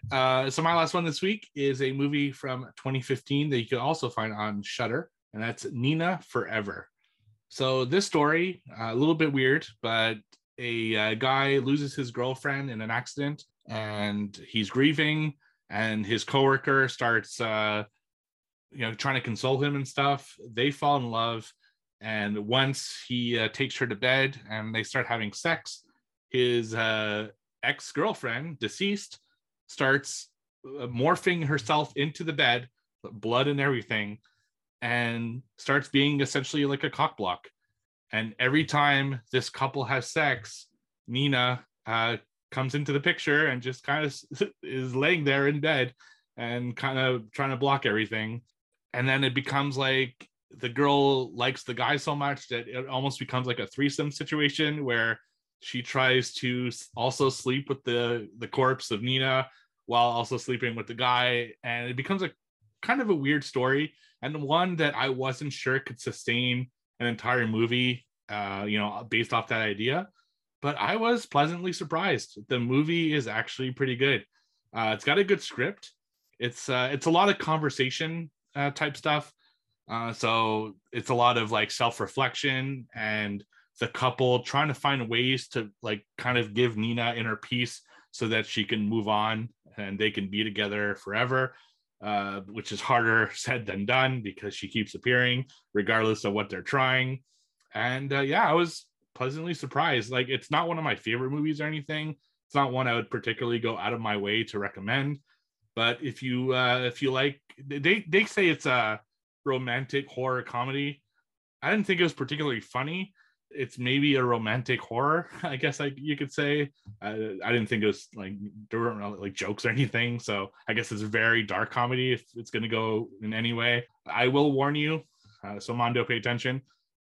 Uh, so my last one this week is a movie from 2015 that you can also find on Shudder, and that's Nina Forever. So this story, uh, a little bit weird, but a, a uh, guy loses his girlfriend in an accident, and he's grieving, and his coworker starts, uh, you know, trying to console him and stuff. They fall in love, and once he uh, takes her to bed, and they start having sex, his uh, ex girlfriend, deceased, starts uh, morphing herself into the bed, blood and everything and starts being essentially like a cock block. And every time this couple has sex, Nina uh, comes into the picture and just kind of is laying there in bed and kind of trying to block everything. And then it becomes like the girl likes the guy so much that it almost becomes like a threesome situation where she tries to also sleep with the the corpse of Nina while also sleeping with the guy and it becomes a kind of a weird story and one that I wasn't sure could sustain an entire movie, uh, you know, based off that idea. But I was pleasantly surprised. The movie is actually pretty good. Uh, it's got a good script. It's uh, it's a lot of conversation uh, type stuff. Uh, so it's a lot of like self reflection and the couple trying to find ways to like kind of give Nina inner peace so that she can move on and they can be together forever uh, which is harder said than done because she keeps appearing regardless of what they're trying. And uh, yeah, I was pleasantly surprised. Like, it's not one of my favorite movies or anything. It's not one I would particularly go out of my way to recommend. But if you uh, if you like, they they say it's a romantic horror comedy. I didn't think it was particularly funny, it's maybe a romantic horror, I guess like you could say. I, I didn't think it was like there weren't like jokes or anything, so I guess it's very dark comedy if it's going to go in any way. I will warn you, uh, so Mando, pay attention.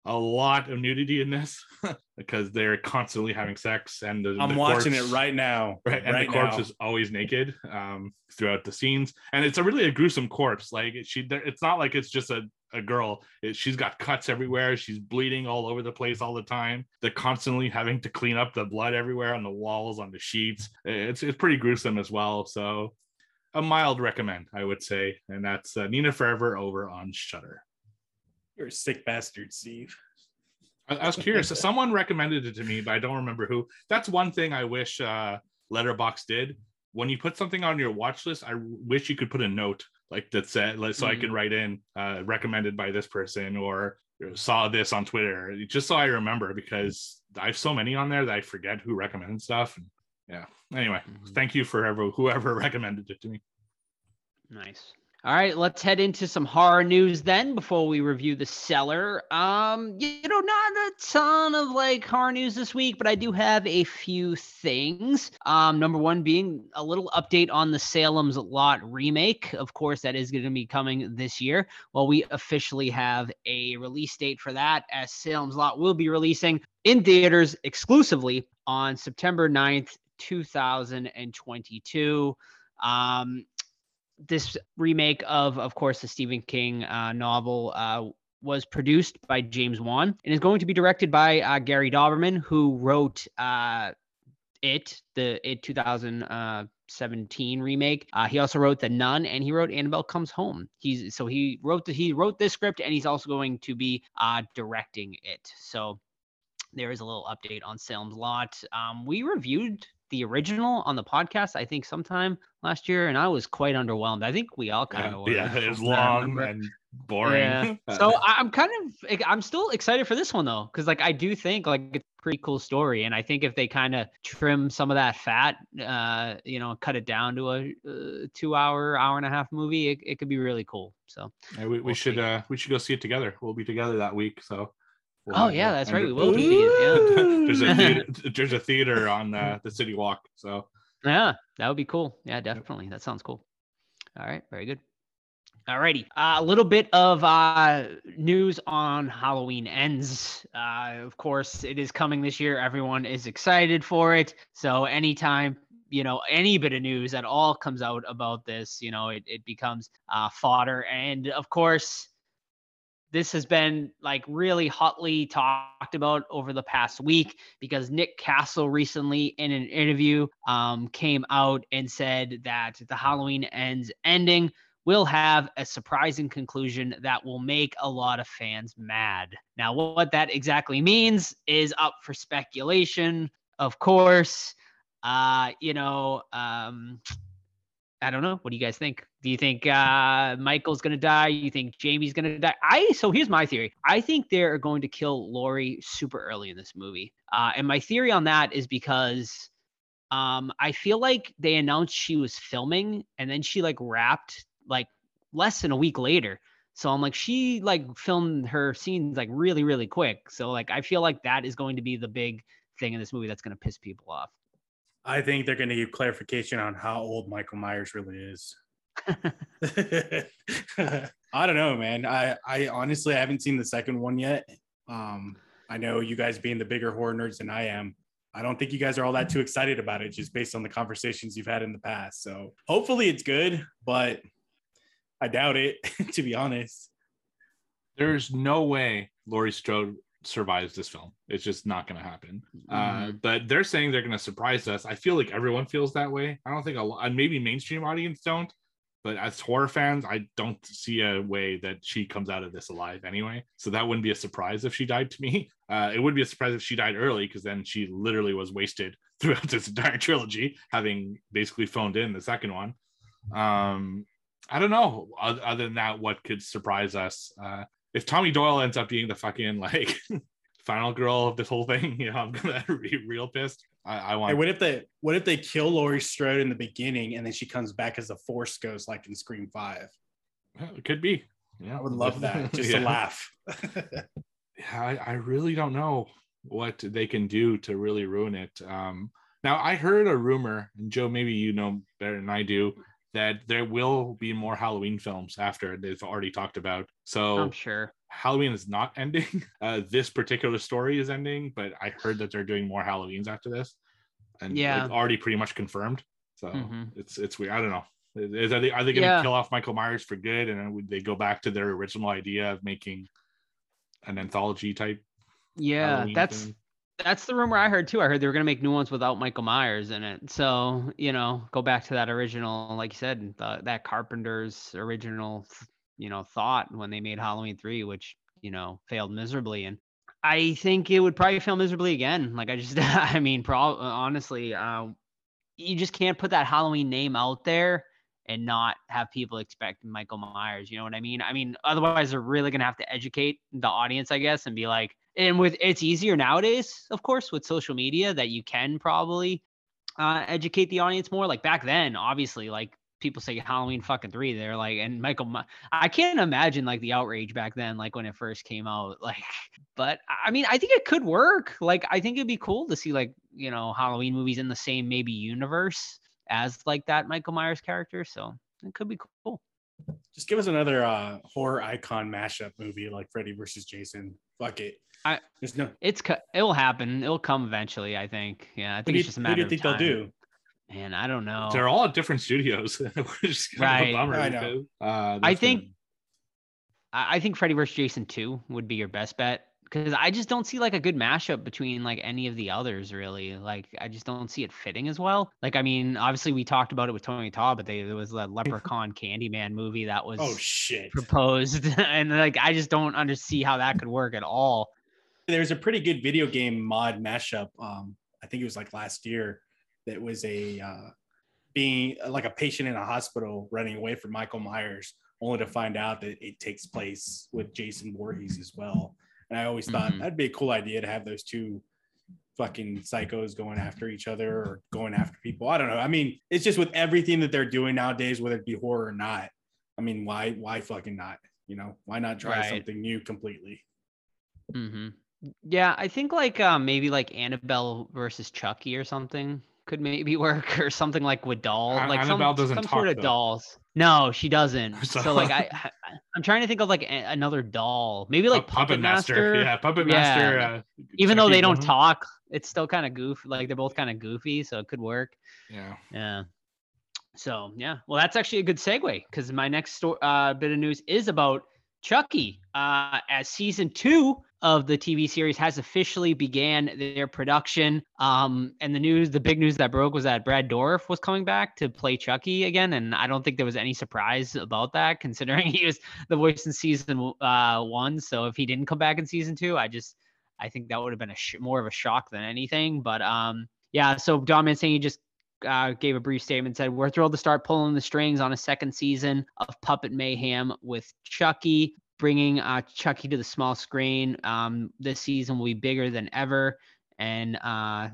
A lot of nudity in this because they're constantly having sex and the, I'm the watching corpse- it right now. right and right the corpse now. is always naked um throughout the scenes. And it's a really a gruesome corpse. Like she it's not like it's just a, a girl. It, she's got cuts everywhere. She's bleeding all over the place all the time. They're constantly having to clean up the blood everywhere on the walls on the sheets. It's it's pretty gruesome as well. So a mild recommend i would say. And that's uh, nina forever over on Shudder You're a sick bastard, Steve. I, I was curious. Someone recommended it to me, but I don't remember who. That's one thing I wish uh, Letterboxd did. When you put something on your watch list, I wish you could put a note like that said, like, so I can write in uh, recommended by this person or saw this on Twitter, just so I remember because I have so many on there that I forget who recommended stuff. And yeah. Anyway, thank you for ever, whoever recommended it to me. Nice. All right, let's head into some horror news then before we review the Cellar. Um, you know, not a ton of like horror news this week, but I do have a few things. Um, number one being a little update on the Salem's Lot remake. Of course, that is going to be coming this year. Well, we officially have a release date for that, as Salem's Lot will be releasing in theaters exclusively on September 9th, 2022. Um, this remake of, of course, the Stephen King uh, novel uh, was produced by James Wan and is going to be directed by uh, Gary Dauberman, who wrote uh, it, the it 2017 remake. Uh, he also wrote The Nun, and he wrote Annabelle Comes Home. He's so he wrote the, he wrote this script, and he's also going to be uh, directing it. So there is a little update on Salem's Lot. Um, we reviewed the original on the podcast, I think, sometime last year, and I was quite underwhelmed. I think we all kind Yeah, of were. yeah, it was from what I long and boring. Yeah. So I'm kind of I'm still excited for this one though, because like I do think like it's a pretty cool story, and I think if they kind of trim some of that fat, uh, you know, cut it down to a uh, two hour, hour and a half movie, it, it could be really cool. So Yeah, we, we We'll should see. uh we should go see it together. We'll be together that week. So Oh, have yeah, that's right, we will be, yeah. there's a theater, there's a theater on uh, the city walk. So Yeah, that would be cool. Yeah, definitely. That sounds cool. All right, very good. Alrighty, uh, a little bit of uh, news on Halloween ends. Uh, of course, it is coming this year. Everyone is excited for it. So anytime you know any bit of news at all comes out about this, you know it it becomes uh, fodder. And of course, this has been like really hotly talked about over the past week because Nick Castle recently in an interview um, came out and said that the Halloween ends ending will have a surprising conclusion that will make a lot of fans mad. Now, what that exactly means is up for speculation, of course. Uh, you know, um, I don't know. What do you guys think? Do you think uh, Michael's gonna die? You think Jamie's gonna die? I so here's my theory. I think they're going to kill Laurie super early in this movie. Uh, and my theory on that is because um, I feel like they announced she was filming and then she like wrapped like less than a week later. So I'm like, she like filmed her scenes like really, really quick. So like I feel like that is going to be the big thing in this movie that's gonna piss people off. I think they're going to give clarification on how old Michael Myers really is. I don't know, man. I, I honestly I haven't seen the second one yet. Um, I know you guys being the bigger horror nerds than I am. I don't think you guys are all that too excited about it, just based on the conversations you've had in the past. So hopefully it's good, but I doubt it, to be honest. there's no way Laurie Strode survives this film. It's just not going to happen. Uh, but they're saying they're going to surprise us. I feel like everyone feels that way. I don't think a lot, maybe mainstream audience don't, but as horror fans, I don't see a way that she comes out of this alive anyway. So that wouldn't be a surprise if she died to me. Uh, it would be a surprise if she died early because then she literally was wasted throughout this entire trilogy, having basically phoned in the second one. Um, I don't know. Other than that, what could surprise us? Uh, if Tommy Doyle ends up being the fucking like final girl of this whole thing, you know, I'm gonna be real pissed. I, I want. Hey, what if they what if they kill Laurie Strode in the beginning and then she comes back as a force ghost like in Scream Five? it could be. Yeah, I would love that. Just yeah. a laugh. Yeah, I, I really don't know what they can do to really ruin it. Um, now I heard a rumor, and Joe, maybe you know better than I do, that there will be more Halloween films after they've already talked about. So I'm sure. Halloween is not ending. Uh, this particular story is ending, but I heard that they're doing more Halloweens after this, and Yeah. it's already pretty much confirmed. So Mhm. it's it's weird. I don't know. Is, are they are they going to Yeah. kill off Michael Myers for good, and then would they go back to their original idea of making an anthology type? Yeah, Halloween that's thing? That's the rumor I heard too. I heard they were gonna make new ones without Michael Myers in it. So you know, go back to that original, like you said, the, that Carpenter's original, you know, thought when they made Halloween three, which you know failed miserably. And I think it would probably fail miserably again. Like I just, I mean, pro- honestly, uh, you just can't put that Halloween name out there and not have people expect Michael Myers. You know what I mean? I mean, otherwise they're really gonna have to educate the audience, I guess, and be like, and with it's easier nowadays, of course, with social media that you can probably uh, educate the audience more. Like back then, obviously, like people say Halloween fucking three, they're like, and Michael, I can't imagine like the outrage back then, like when it first came out. Like, but I mean, I think it could work. Like, I think it'd be cool to see like you know Halloween movies in the same maybe universe as like that Michael Myers character. So it could be cool. Just give us another uh, horror icon mashup movie like Freddy versus Jason. Fuck it. I- There's no. It's it'll happen. It'll come eventually. I think. Yeah, I Who think do you, it's just a who matter do you of think time. they'll do? Man, I don't know. They're all at different studios, which is kind Right. of a bummer. I know. uh, I think gonna- I I think Freddy vs. Jason 2 would be your best bet because I just don't see like a good mashup between like any of the others really. Like I just don't see it fitting as well. Like I mean, obviously we talked about it with Tony Todd, but they, there was that Leprechaun Candyman movie that was Oh shit! proposed, and like I just don't under see how that could work at all. There's a pretty good video game mod mashup. Um, I think it was like last year. That was a uh, being like a patient in a hospital running away from Michael Myers, only to find out that it takes place with Jason Voorhees as well. And I always thought Mhm. that'd be a cool idea to have those two fucking psychos going after each other or going after people. I don't know. I mean, it's just with everything that they're doing nowadays, whether it be horror or not. I mean, why why fucking not? You know, why not try Right. something new completely? hmm Yeah, I think like um, maybe like Annabelle versus Chucky or something could maybe work, or something like with doll, like some, Annabelle doesn't some talk, sort of though. dolls. No, she doesn't. So, So- like I, I, I'm trying to think of like a, another doll, maybe like Pu- Puppet, Master. Yeah, Puppet Yeah. Master. Uh, Even though they don't Bone. talk, it's still kind of goofy. Like they're both kind of goofy, so it could work. Yeah. Yeah. So yeah, well, that's actually a good segue because my next sto- uh, bit of news is about Chucky. Uh, as season two of the TV series has officially began their production. Um, and the news, the big news that broke was that Brad Dourif was coming back to play Chucky again, and I don't think there was any surprise about that, considering he was the voice in season uh, one. So if he didn't come back in season two, I just I think that would have been a sh- more of a shock than anything. But um, yeah, so Don Mancini just uh, gave a brief statement said we're thrilled to start pulling the strings on a second season of Puppet Mayhem with Chucky, bringing uh, Chucky to the small screen. Um, this season will be bigger than ever, and uh,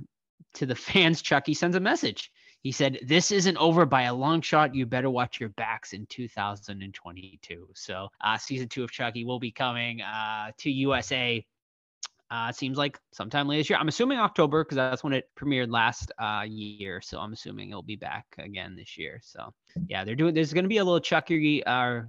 to the fans, Chucky sends a message. He said, "This isn't over by a long shot. You better watch your backs in 2022." So, uh, season two of Chucky will be coming uh, to USA uh, seems like sometime later this year. I'm assuming October because that's when it premiered last uh, year. So I'm assuming it'll be back again this year. So yeah, they're doing. There's going to be a little Chucky uh,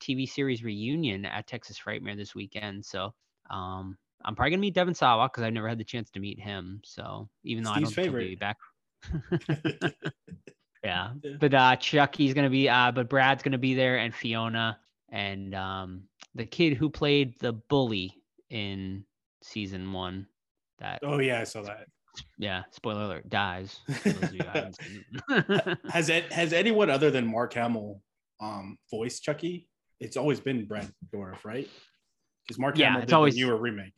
TV series reunion at Texas Frightmare this weekend. So um, I'm probably gonna meet Devon Sawa because I've never had the chance to meet him. So even though Steve's I don't think he'll favorite. be back. yeah, but uh, Chucky's gonna be. Uh, but Brad's gonna be there and Fiona and um, the kid who played the bully in season one. That Oh yeah, I saw that. yeah, spoiler alert, dies. for those of you who haven't seen it. Has it has anyone other than Mark Hamill um voiced Chucky? It's always been Brad Dourif, right? Because Mark Yeah, Hamill it's did always- the newer remake.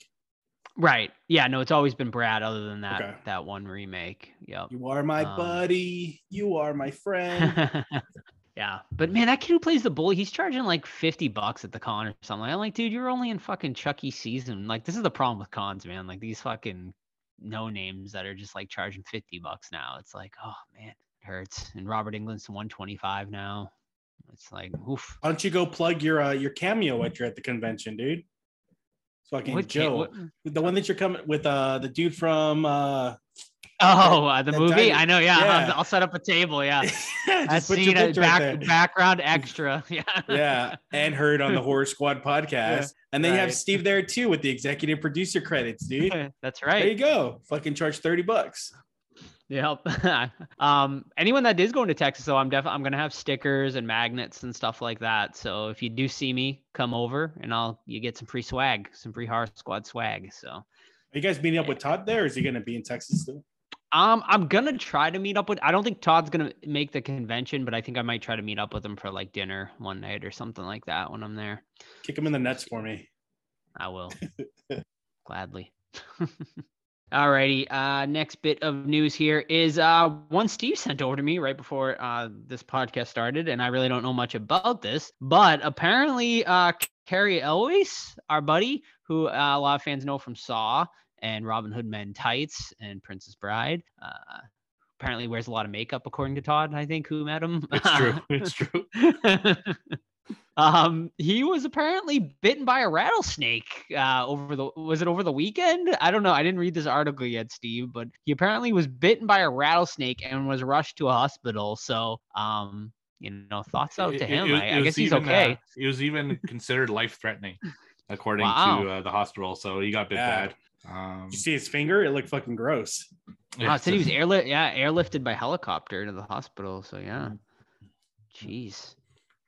right. Yeah, no, it's always been Brad other than that Okay. that one remake. Yep. You are my Um, buddy. You are my friend. yeah, but man, that kid who plays the bully, he's charging like fifty bucks at the con or something. I'm like, dude, you're only in fucking Chucky season. Like, this is the problem with cons, man. Like these fucking no names that are just like charging fifty bucks now. It's like, oh man, it hurts. And Robert Englund's one twenty five now. It's like, oof. Why don't you go plug your uh, your cameo at your at the convention, dude? Fucking What Joe, what- the one that you're coming with, uh, the dude from uh, Oh, uh, the that movie? diamond- I know. Yeah, yeah. I'll, I'll set up a table. Yeah, put your a right back, background extra. Yeah, yeah, and heard on the Horror Squad podcast. and then you have. Steve there too with the executive producer credits, dude. that's right. There you go. Fucking charge 30 bucks. Yep. um, anyone that is going to Texas, though, I'm definitely I'm gonna have stickers and magnets and stuff like that. So if you do see me, come over and I'll you get some free swag, some free Horror Squad swag. So Are you guys meeting up with Todd there is he going to be in Texas still? Um, I'm gonna try to meet up with. I don't think Todd's gonna make the convention, but I think I might try to meet up with him for like dinner one night or something like that when I'm there. Kick him in the nuts for me. I will gladly. Alrighty. Uh, next bit of news here is uh one Steve sent over to me right before uh this podcast started, and I really don't know much about this, but apparently uh Cary Elwes, our buddy, who uh, a lot of fans know from Saw and Robin Hood Men Tights and Princess Bride, uh, apparently wears a lot of makeup according to Todd. I think who met him. It's true. It's true. um, he was apparently bitten by a rattlesnake uh, over the was it over the weekend? I don't know. I didn't read this article yet, Steve, but he apparently was bitten by a rattlesnake and was rushed to a hospital. So, um, you know, thoughts out to it- him. it- I, it I was guess he's okay. uh, it was even considered life threatening, according Wow. to uh, the hospital. So he got bit Yeah. bad. Um, you see his finger? It looked fucking gross. Wow, it said he was just- airlift, yeah, airlifted by helicopter to the hospital. So yeah, Mm-hmm. jeez.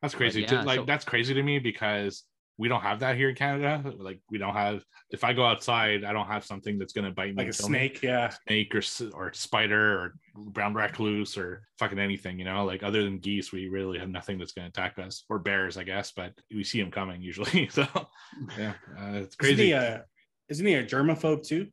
That's crazy. yeah, to, like so- that's crazy to me because we don't have that here in Canada. Like we don't have. If I go outside, I don't have something that's gonna bite me. Like a and kill me. snake. Yeah. snake or or spider or brown recluse or fucking anything. You know, like other than geese, we really have nothing that's gonna attack us or bears, I guess. But we see them coming usually. So yeah, uh, it's Isn't crazy. he a, isn't he a germaphobe too?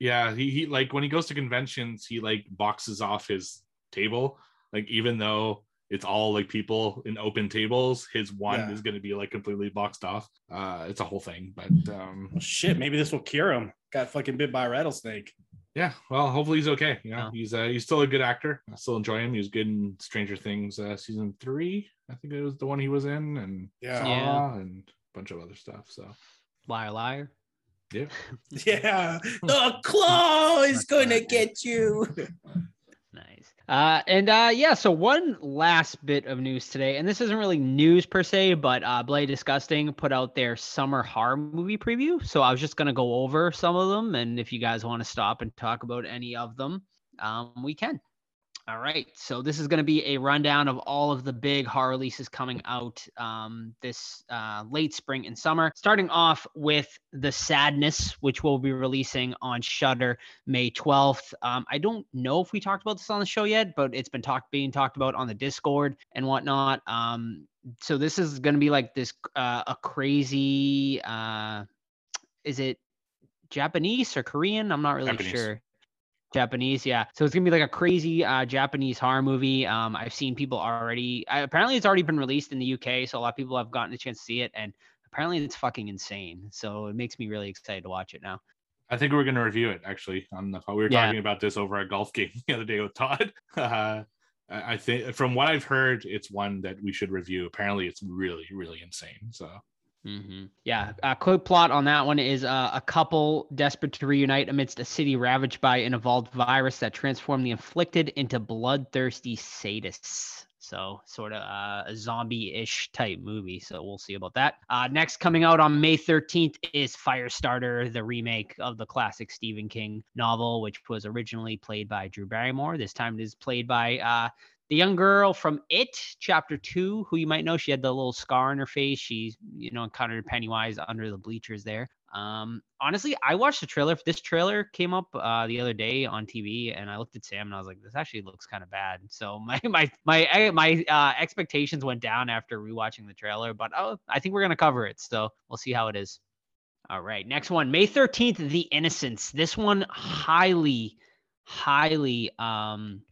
Yeah, he, he like when he goes to conventions, he like boxes off his table. Like even though it's all like people in open tables, his one Yeah. is gonna be like completely boxed off. Uh it's a whole thing. But um Well, shit, maybe this will cure him. Got fucking bit by a rattlesnake. yeah, well hopefully he's okay. You know, Yeah. he's uh he's still a good actor. I still enjoy him. He was good in Stranger Things uh season three. I think it was the one he was in and Yeah. Saw Yeah. and a bunch of other stuff. So Liar, liar. yeah. Yeah. The claw is going to get you. Nice. Uh, and uh, yeah, so one last bit of news today, and this isn't really news per se, but uh, Bloody Disgusting put out their summer horror movie preview. So I was just gonna go over some of them, and if you guys want to stop and talk about any of them, um, we can. All right, so this is going to be a rundown of all of the big horror releases coming out um, this uh, late spring and summer. Starting off with The Sadness, which we'll be releasing on Shudder May 12th. Um, I don't know if we talked about this on the show yet, but it's been talked being talked about on the Discord and whatnot. Um, so this is going to be like this uh, a crazy. Uh, is it Japanese or Korean? I'm not really Japanese. sure. Japanese, yeah. So it's gonna be like a crazy uh, Japanese horror movie. Um, I've seen people already. I, apparently, it's already been released in the UK, so a lot of people have gotten a chance to see it, and apparently, it's fucking insane. So it makes me really excited to watch it now. I think we're going to review it actually. On the we were Yeah. talking about this over a golf game the other day with Todd. Uh, I I think from what I've heard, it's one that we should review. Apparently, it's really, really insane. So hmm Yeah. A quick plot on that one is uh, a couple desperate to reunite amidst a city ravaged by an evolved virus that transformed the afflicted into bloodthirsty sadists. So, sort of uh, a zombie-ish type movie. So we'll see about that. Uh, next, coming out on May 13th is Firestarter, the remake of the classic Stephen King novel, which was originally played by Drew Barrymore. This time it is played by uh, the young girl from It, Chapter Two, who you might know, she had the little scar on her face. She, you know, encountered Pennywise under the bleachers there. Um, honestly, I watched the trailer. This trailer came up uh, the other day on TV, and I looked at Sam and I was like, "This actually looks kind of bad." So my my my my uh, expectations went down after rewatching the trailer, but oh, I think we're gonna cover it. So we'll see how it is. All right, next one, May thirteenth, The Innocents. This one highly, highly um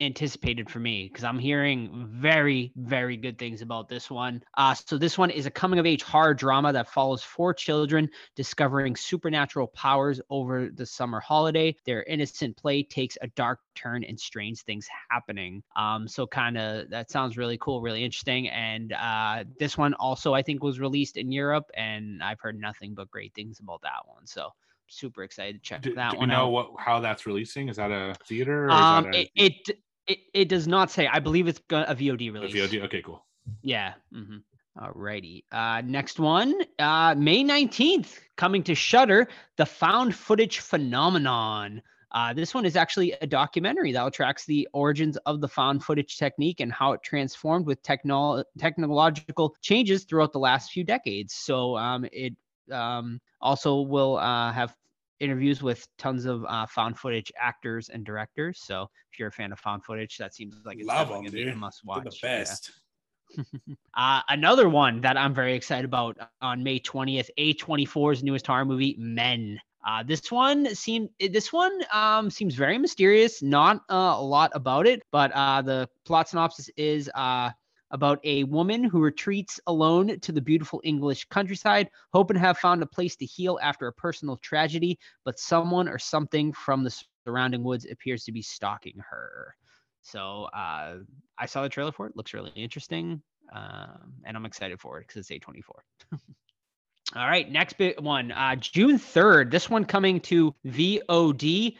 anticipated for me because I'm hearing very, very good things about this one. Uh, so this one is a coming of age horror drama that follows four children discovering supernatural powers over the summer holiday. Their innocent play takes a dark turn and strange things happening. Um, so kind of that sounds really cool, really interesting. And uh, this one also I think was released in Europe, and I've heard nothing but great things about that one. So super excited to check Do, that do one know out. what how that's releasing? Is that a theater? Or is Um, that a, it, it it it does not say. I believe it's a VOD release. a. VOD? Okay, cool. Yeah. Mm-hmm. Alrighty. Uh, next one, uh, May 19th, coming to Shudder, the found footage phenomenon. Uh, this one is actually a documentary that tracks the origins of the found footage technique and how it transformed with technol- technological changes throughout the last few decades. So um, it um, also will uh, have interviews with tons of uh, found footage actors and directors. So if you're a fan of found footage, that seems like it's Love definitely 'em, gonna be a dude. must They're watch. the Yeah. Uh, another one that I'm very excited about on May 20th, A24's newest horror movie, Men. Uh, this one seemed this one um, seems very mysterious. Not uh, a lot about it, but uh, the plot synopsis is uh, about a woman who retreats alone to the beautiful English countryside, hoping to have found a place to heal after a personal tragedy. But someone or something from the surrounding woods appears to be stalking her. So uh, I saw the trailer for it. Looks really interesting, um, and I'm excited for it because it's A24. All right, next big one, uh, June 3rd. This one coming to VOD.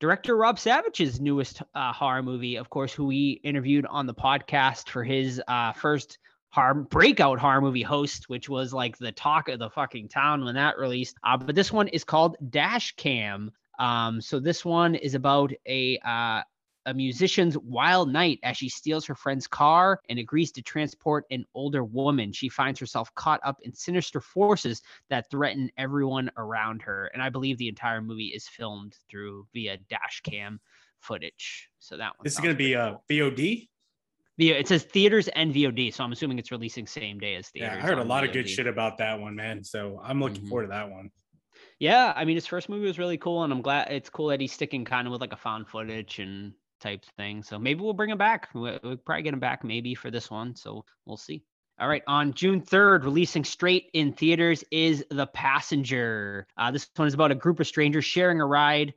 Director Rob Savage's newest uh, horror movie, of course, who we interviewed on the podcast for his uh, first horror breakout horror movie host, which was like the talk of the fucking town when that released. Uh, but this one is called Dash Cam. Um, so this one is about a uh, a musician's wild night as she steals her friend's car and agrees to transport an older woman. She finds herself caught up in sinister forces that threaten everyone around her. And I believe the entire movie is filmed through via dash cam footage. So that one This is going to be a cool. VOD. Yeah, it says theaters and VOD, so I'm assuming it's releasing same day as theaters. Yeah, I heard a lot of good shit about that one, man. So I'm looking Mhm. forward to that one. Yeah, I mean his first movie was really cool, and I'm glad it's cool that he's sticking kind of with like a found footage and type thing. So maybe we'll bring him back. We- We'll probably get him back maybe for this one. So we'll see. All right, on June 3rd, releasing straight in theaters is The Passenger. Uh, this one is about a group of strangers sharing a ride.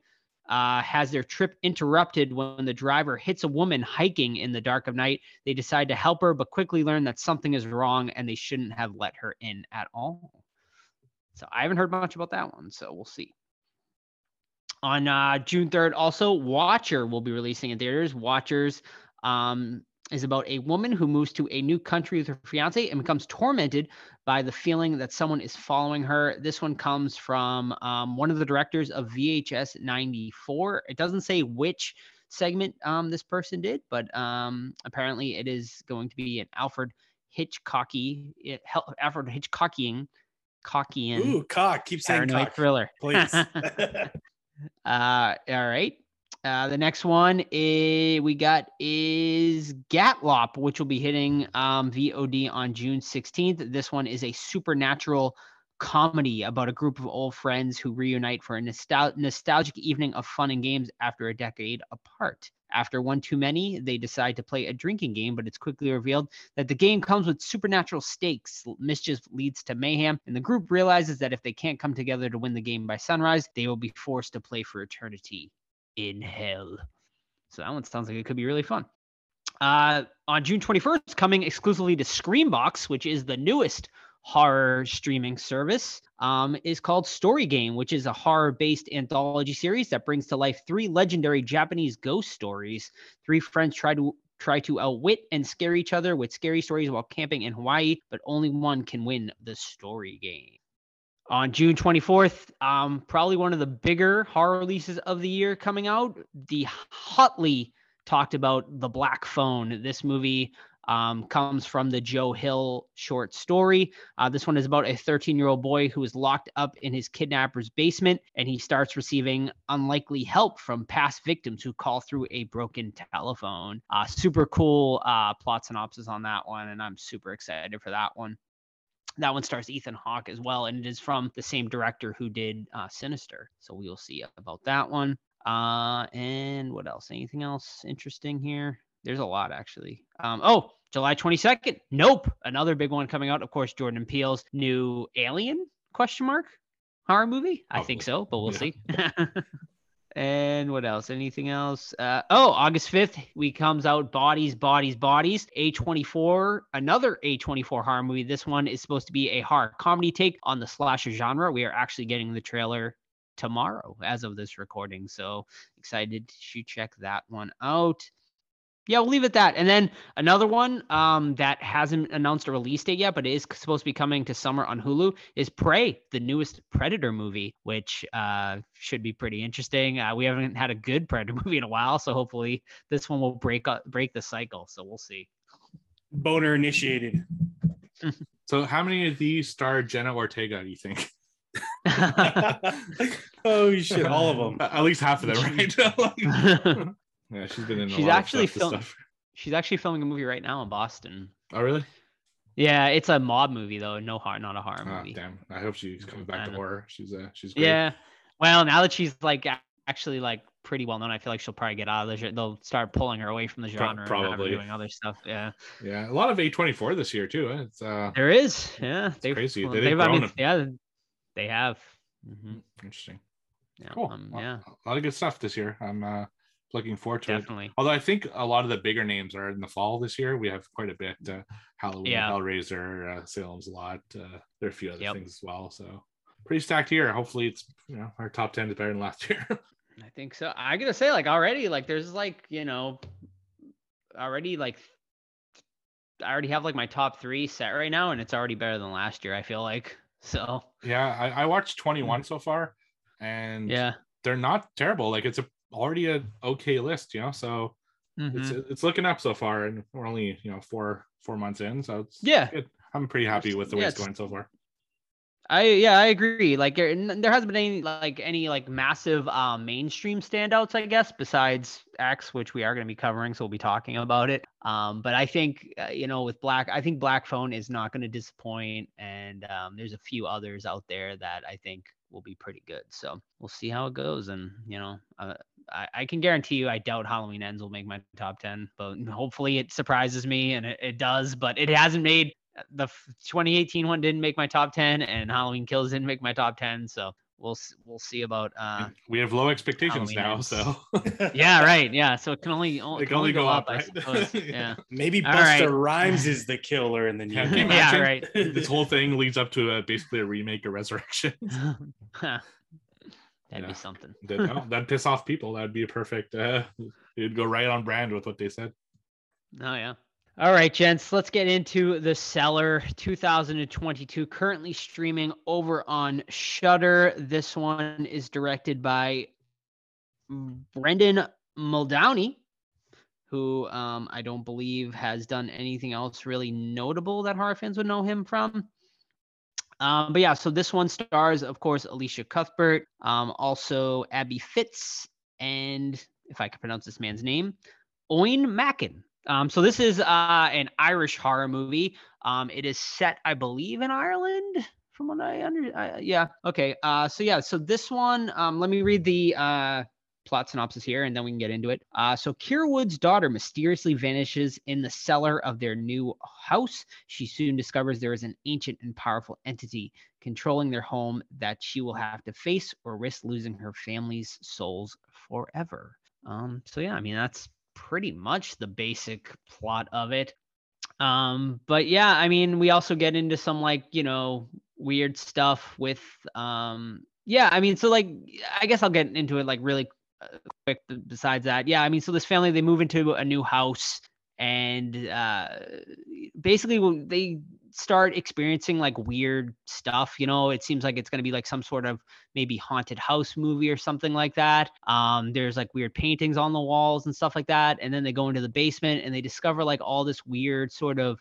Uh, has their trip interrupted when the driver hits a woman hiking in the dark of night. They decide to help her, but quickly learn that something is wrong and they shouldn't have let her in at all. So I haven't heard much about that one, so we'll see. On uh, June 3rd, also Watcher will be releasing in theaters. Watchers um, is about a woman who moves to a new country with her fiance and becomes tormented by the feeling that someone is following her. This one comes from um, one of the directors of VHS 94. It doesn't say which segment um, this person did, but um, apparently it is going to be an Alfred Hitchcocky, it, Alfred Hitchcockian, Cockian Ooh, cock. Keep saying cock, thriller. please. Uh, all right. Uh, the next one is, we got is Gatlopp, which will be hitting um, VOD on June 16th. This one is a supernatural comedy about a group of old friends who reunite for a nostal- nostalgic evening of fun and games after a decade apart. After one too many, they decide to play a drinking game, but it's quickly revealed that the game comes with supernatural stakes. Mischief leads to mayhem, and the group realizes that if they can't come together to win the game by sunrise, they will be forced to play for eternity in hell. So that one sounds like it could be really fun. Uh, on June 21st, coming exclusively to Screambox, which is the newest horror streaming service, um, is called Story Game, which is a horror based anthology series that brings to life three legendary Japanese ghost stories. Three friends try to try to outwit and scare each other with scary stories while camping in Hawaii, but only one can win the story game. On June 24th, um, probably one of the bigger horror releases of the year coming out, the hotly talked about The Black Phone. This movie um, comes from the Joe Hill short story. Uh, this one is about a 13 year old boy who is locked up in his kidnapper's basement and he starts receiving unlikely help from past victims who call through a broken telephone. Uh, super cool uh, plot synopsis on that one, and I'm super excited for that one. That one stars Ethan Hawke as well, and it is from the same director who did uh, Sinister. So we will see about that one. Uh, and what else? Anything else interesting here? There's a lot actually. Um, oh, July 22nd. Nope, another big one coming out. Of course, Jordan Peele's new Alien question mark horror movie. I think so, but we'll Yeah. see. and what else? Anything else? Uh, oh, August 5th, we comes out Bodies, Bodies, Bodies. A24, another A24 horror movie. This one is supposed to be a horror comedy take on the slasher genre. We are actually getting the trailer tomorrow as of this recording. So excited to check that one out. Yeah, we'll leave it at that. And then another one um, that hasn't announced a release date yet, but is supposed to be coming to summer on Hulu is Prey, the newest Predator movie, which uh, should be pretty interesting. Uh, we haven't had a good Predator movie in a while, so hopefully this one will break up, break the cycle. So we'll see. Boner initiated. So how many of these star Jenna Ortega? Do you think? oh shit, all of them. At least half of them, right? Yeah, she's been in. A She's actually stuff, this film- stuff. She's actually filming a movie right now in Boston. Oh really? Yeah, it's a mob movie though, no horror, not a horror Oh, movie. damn. I hope she's coming back to horror. She's uh, she's great. Yeah. Well, now that she's like actually like pretty well known, I feel like she'll probably get out of the. They'll start pulling her away from the genre, and probably. doing other stuff. Yeah, Yeah, a lot of A24 this year too. eh? It's uh there is. Yeah, they've, crazy. well, They- they've they've- I mean, a- yeah, they have. hmm interesting. Yeah, Cool. um, yeah, A lot of good stuff this year. I'm uh looking forward to it. Although I think a lot of the bigger names are in the fall this year. We have quite a bit. Uh, Halloween, Yeah. Hellraiser, uh, Salem's Lot. Uh, there are a few other Yep. things as well. So pretty stacked year. Hopefully, it's you know our top ten is better than last year. I think so. I gotta say, like already, like there's like you know, already like I already have like my top three set right now, and it's already better than last year. I feel like so. yeah, I, I watched 21 so far, and. Yeah. they're not terrible. Like it's a already an okay list, you know. So it's Mhm. it's looking up so far, and we're only you know four four months in, so it's Yeah. good. I'm pretty happy with the way Yeah, it's it's- going so far. I yeah, I agree. Like there, there hasn't been any like any like massive um mainstream standouts, I guess, besides X, which we are going to be covering, so we'll be talking about it. Um, but I think uh, you know with Black, I think Black Phone is not going to disappoint, and um, there's a few others out there that I think will be pretty good. So we'll see how it goes, and you know, uh, I, I can guarantee you, I doubt Halloween Ends will make my top ten, but hopefully it surprises me, and it, it does. But it hasn't made the 2018 one didn't make my top 10 and halloween kills didn't make my top 10 so we'll we'll see about uh we have low expectations now, so yeah right yeah so it can only, It can only go, up, I right? suppose yeah Maybe Busta right. Rhymes is the killer in the new Yeah, yeah right this whole thing leads up to uh, basically a remake of Resurrection. that'd Yeah. be something that, no, that'd piss off people. That'd be a perfect. Uh, it'd go right on brand with what they said. Oh yeah. All right, gents, let's get into The Cellar 2022 currently streaming over on Shudder. This one is directed by Brendan Muldowney, who um, I don't believe has done anything else really notable that horror fans would know him from. Um, but yeah, so this one stars, of course, Elisha Cuthbert, um, also Abby Fitz, and if I can pronounce this man's name, Eoin Macken. Um, so this is uh, an Irish horror movie. Um, it is set, I believe, in Ireland, from what I under. Uh, yeah. Okay. Uh, so yeah. So this one, um, let me read the uh, plot synopsis here, and then we can get into it. Uh, so Kira Wood's daughter mysteriously vanishes in the cellar of their new house. She soon discovers there is an ancient and powerful entity controlling their home that she will have to face or risk losing her family's souls forever. Um, so yeah, I mean that's pretty much the basic plot of it. Um, but yeah, I mean, we also get into some like, you know, weird stuff with um yeah, I mean, so like I guess I'll get into it like really uh, quick besides that. Yeah, I mean, so this family they move into a new house and uh basically they start experiencing like weird stuff, you know, it seems like it's going to be like some sort of maybe haunted house movie or something like that. Um, there's like weird paintings on the walls and stuff like that. And then they go into the basement and they discover like all this weird sort of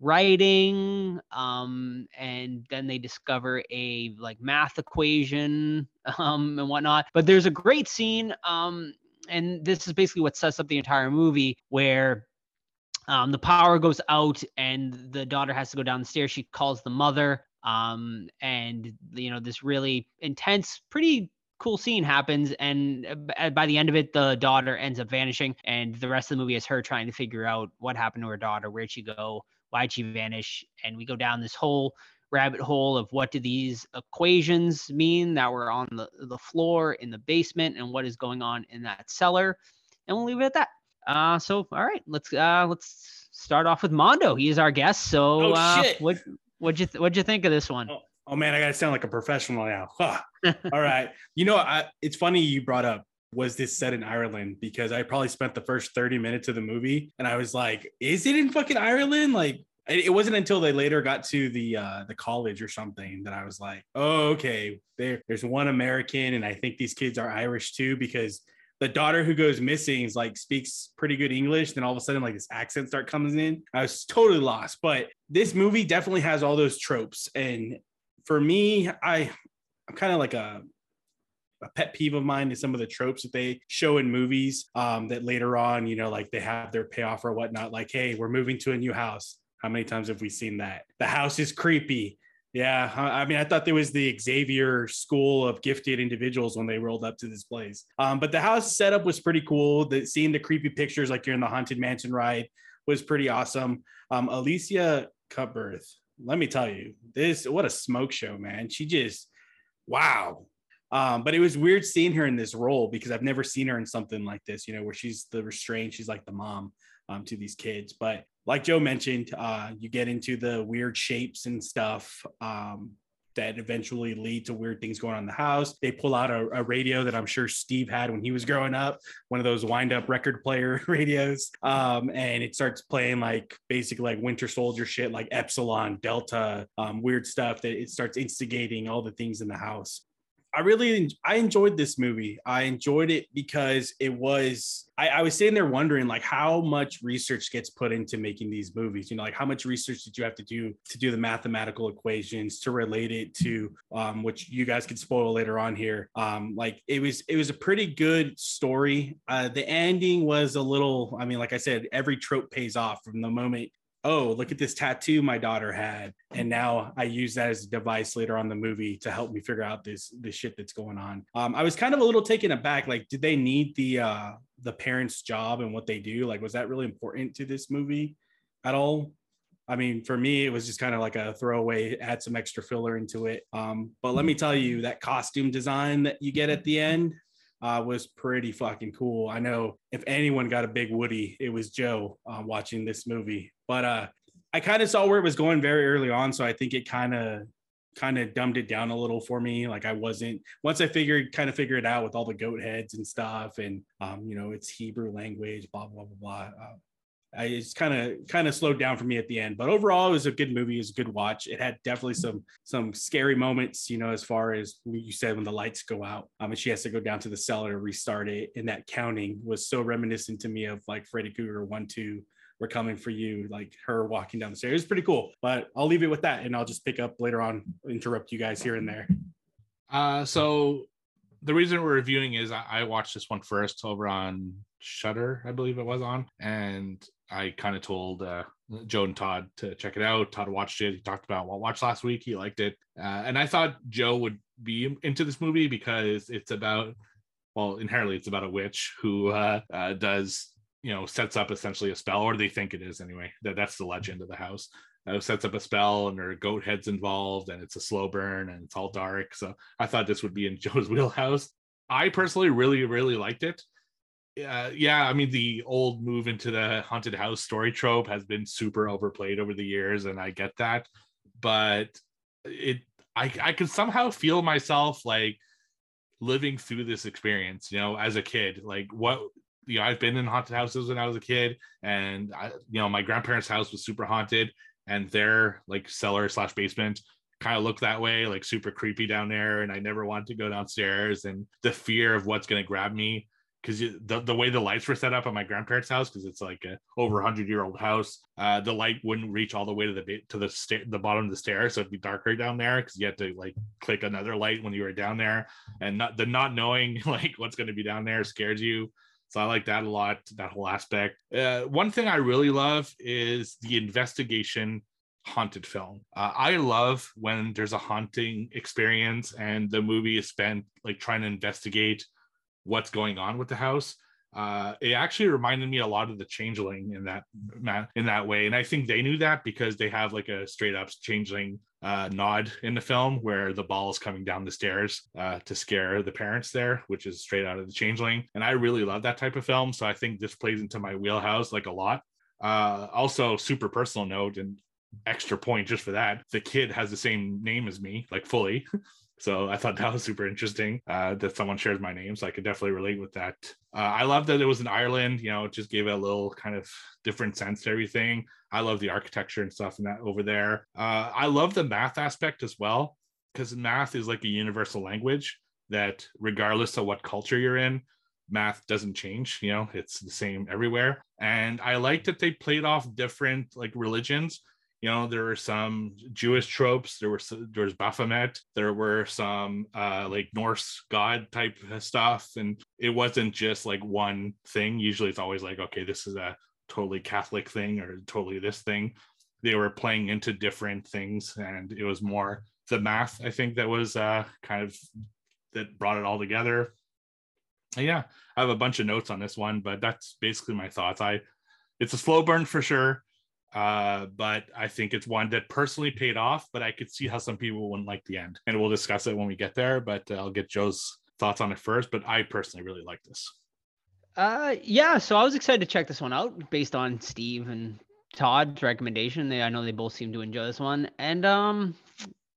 writing. Um, and then they discover a like math equation um, and whatnot. But there's a great scene. Um, and this is basically what sets up the entire movie where um, the power goes out and the daughter has to go down the stairs. She calls the mother. Um, and you know, this really intense, pretty cool scene happens. And uh, by the end of it, the daughter ends up vanishing. And the rest of the movie is her trying to figure out what happened to her daughter, where'd she go, why'd she vanish? And we go down this whole rabbit hole of what do these equations mean that were on the, the floor in the basement and what is going on in that cellar. And we'll leave it at that. Uh, so all right, let's uh let's start off with Mando. He is our guest. So Oh, uh, what what'd you th- what'd you think of this one? Oh, Oh man, I gotta sound like a professional now. Huh. All right. You know, I, it's funny you brought up was this set in Ireland because I probably spent the first 30 minutes of the movie and I was like, is it in fucking Ireland? Like it it wasn't until they later got to the uh the college or something that I was like, oh, okay, there, there's one American, and I think these kids are Irish too, because the daughter who goes missing is like speaks pretty good English. Then all of a sudden, like this accent start coming in. I was totally lost. But this movie definitely has all those tropes. And for me, I I'm kind of like a a pet peeve of mine is some of the tropes that they show in movies um, that later on, you know, like they have their payoff or whatnot. Like, hey, we're moving to a new house. How many times have we seen that? The house is creepy. Yeah, I mean, I thought there was the Xavier school of gifted individuals when they rolled up to this place. Um, but the house setup was pretty cool. The seeing the creepy pictures like you're in the haunted mansion ride was pretty awesome. Um, Elisha Cuthbert, let me tell you, this what a smoke show, man. She just wow. Um, but it was weird seeing her in this role because I've never seen her in something like this, you know, where she's the restraint, she's like the mom um, to these kids. But like Joe mentioned, uh, you get into the weird shapes and stuff um, that eventually lead to weird things going on in the house. They pull out a, a radio that I'm sure Steve had when he was growing up, one of those wind up record player radios. Um, and it starts playing like basically like Winter Soldier shit, like Epsilon, Delta, um, weird stuff that it starts instigating all the things in the house. I really I enjoyed this movie. I enjoyed it because it was I, I, was sitting there wondering like how much research gets put into making these movies. You know, like how much research did you have to do to do the mathematical equations to relate it to um, which you guys could spoil later on here. Um, like it was it was a pretty good story. Uh, the ending was a little. I mean, like I said, every trope pays off from the moment oh, look at this tattoo my daughter had. And now I use that as a device later on the movie to help me figure out this this shit that's going on. Um, I was kind of a little taken aback. Like, did they need the uh the parents' job and what they do? Like, was that really important to this movie at all? I mean, for me, it was just kind of like a throwaway, add some extra filler into it. Um, but let me tell you, that costume design that you get at the end, uh, was pretty fucking cool. I know if anyone got a big Woody, it was Joe uh, watching this movie. But uh, I kind of saw where it was going very early on, so I think it kind of kind of dumbed it down a little for me. Like I wasn't once I figured kind of figured it out with all the goat heads and stuff, and um, you know, it's Hebrew language, blah blah blah blah. Uh, I it's kind of kind of slowed down for me at the end, but overall it was a good movie. It was a good watch. It had definitely some some scary moments, you know, as far as you said when the lights go out, um, and she has to go down to the cellar to restart it. And that counting was so reminiscent to me of like Freddy Krueger one two. We're coming for you, like her walking down the stairs. It's pretty cool, but I'll leave it with that, and I'll just pick up later on, interrupt you guys here and there. Uh, so the reason we're reviewing is I, I watched this one first over on Shudder, I believe it was on, and I kind of told uh, Joe and Todd to check it out. Todd watched it. He talked about what watched last week. He liked it, uh, and I thought Joe would be into this movie because it's about, well, inherently it's about a witch who uh, uh, does, you know, sets up essentially a spell, or they think it is anyway. That that's the legend of the house. Uh, sets up a spell, and there are goat heads involved, and it's a slow burn, and it's all dark. So I thought this would be in Joe's wheelhouse. I personally really, really liked it uh, yeah, I mean the old move into the haunted house story trope has been super overplayed over the years, and I get that, but it I I could somehow feel myself like living through this experience, you know, as a kid. Like what you know, I've been in haunted houses when I was a kid, and I, you know, my grandparents' house was super haunted, and their like cellar slash basement kind of looked that way, like super creepy down there, and I never wanted to go downstairs, and the fear of what's going to grab me because the, the way the lights were set up at my grandparents' house, because it's like a over 100 year old house, uh, the light wouldn't reach all the way to the to the sta- the bottom of the stairs, so it'd be darker down there because you had to like click another light when you were down there, and not the not knowing like what's going to be down there scares you. So I like that a lot, that whole aspect. Uh, one thing I really love is the investigation haunted film. Uh, I love when there's a haunting experience and the movie is spent like trying to investigate what's going on with the house uh, it actually reminded me a lot of the changeling in that in that way and i think they knew that because they have like a straight up changeling uh, nod in the film where the ball is coming down the stairs uh, to scare the parents there which is straight out of the changeling and i really love that type of film so i think this plays into my wheelhouse like a lot uh, also super personal note and extra point just for that. The kid has the same name as me, like fully. So I thought that was super interesting uh, that someone shares my name. So I could definitely relate with that. Uh, I love that it was in Ireland. You know, it just gave it a little kind of different sense to everything. I love the architecture and stuff and that over there. Uh, I love the math aspect as well because math is like a universal language that regardless of what culture you're in, math doesn't change. You know, it's the same everywhere. And I like that they played off different like religions you know there were some jewish tropes there was there was baphomet there were some uh like norse god type stuff and it wasn't just like one thing. Usually it's always like okay this is a totally catholic thing or totally this thing. They were playing into different things and it was more the math i think that was uh kind of that brought it all together. And yeah i have a bunch of notes on this one but that's basically my thoughts. I it's a slow burn for sure uh, but I think it's one that personally paid off. But I could see how some people wouldn't like the end, and we'll discuss it when we get there. But uh, I'll get Joe's thoughts on it first. But I personally really like this. Uh, yeah. So I was excited to check this one out based on Steve and Todd's recommendation. They, I know they both seem to enjoy this one, and um,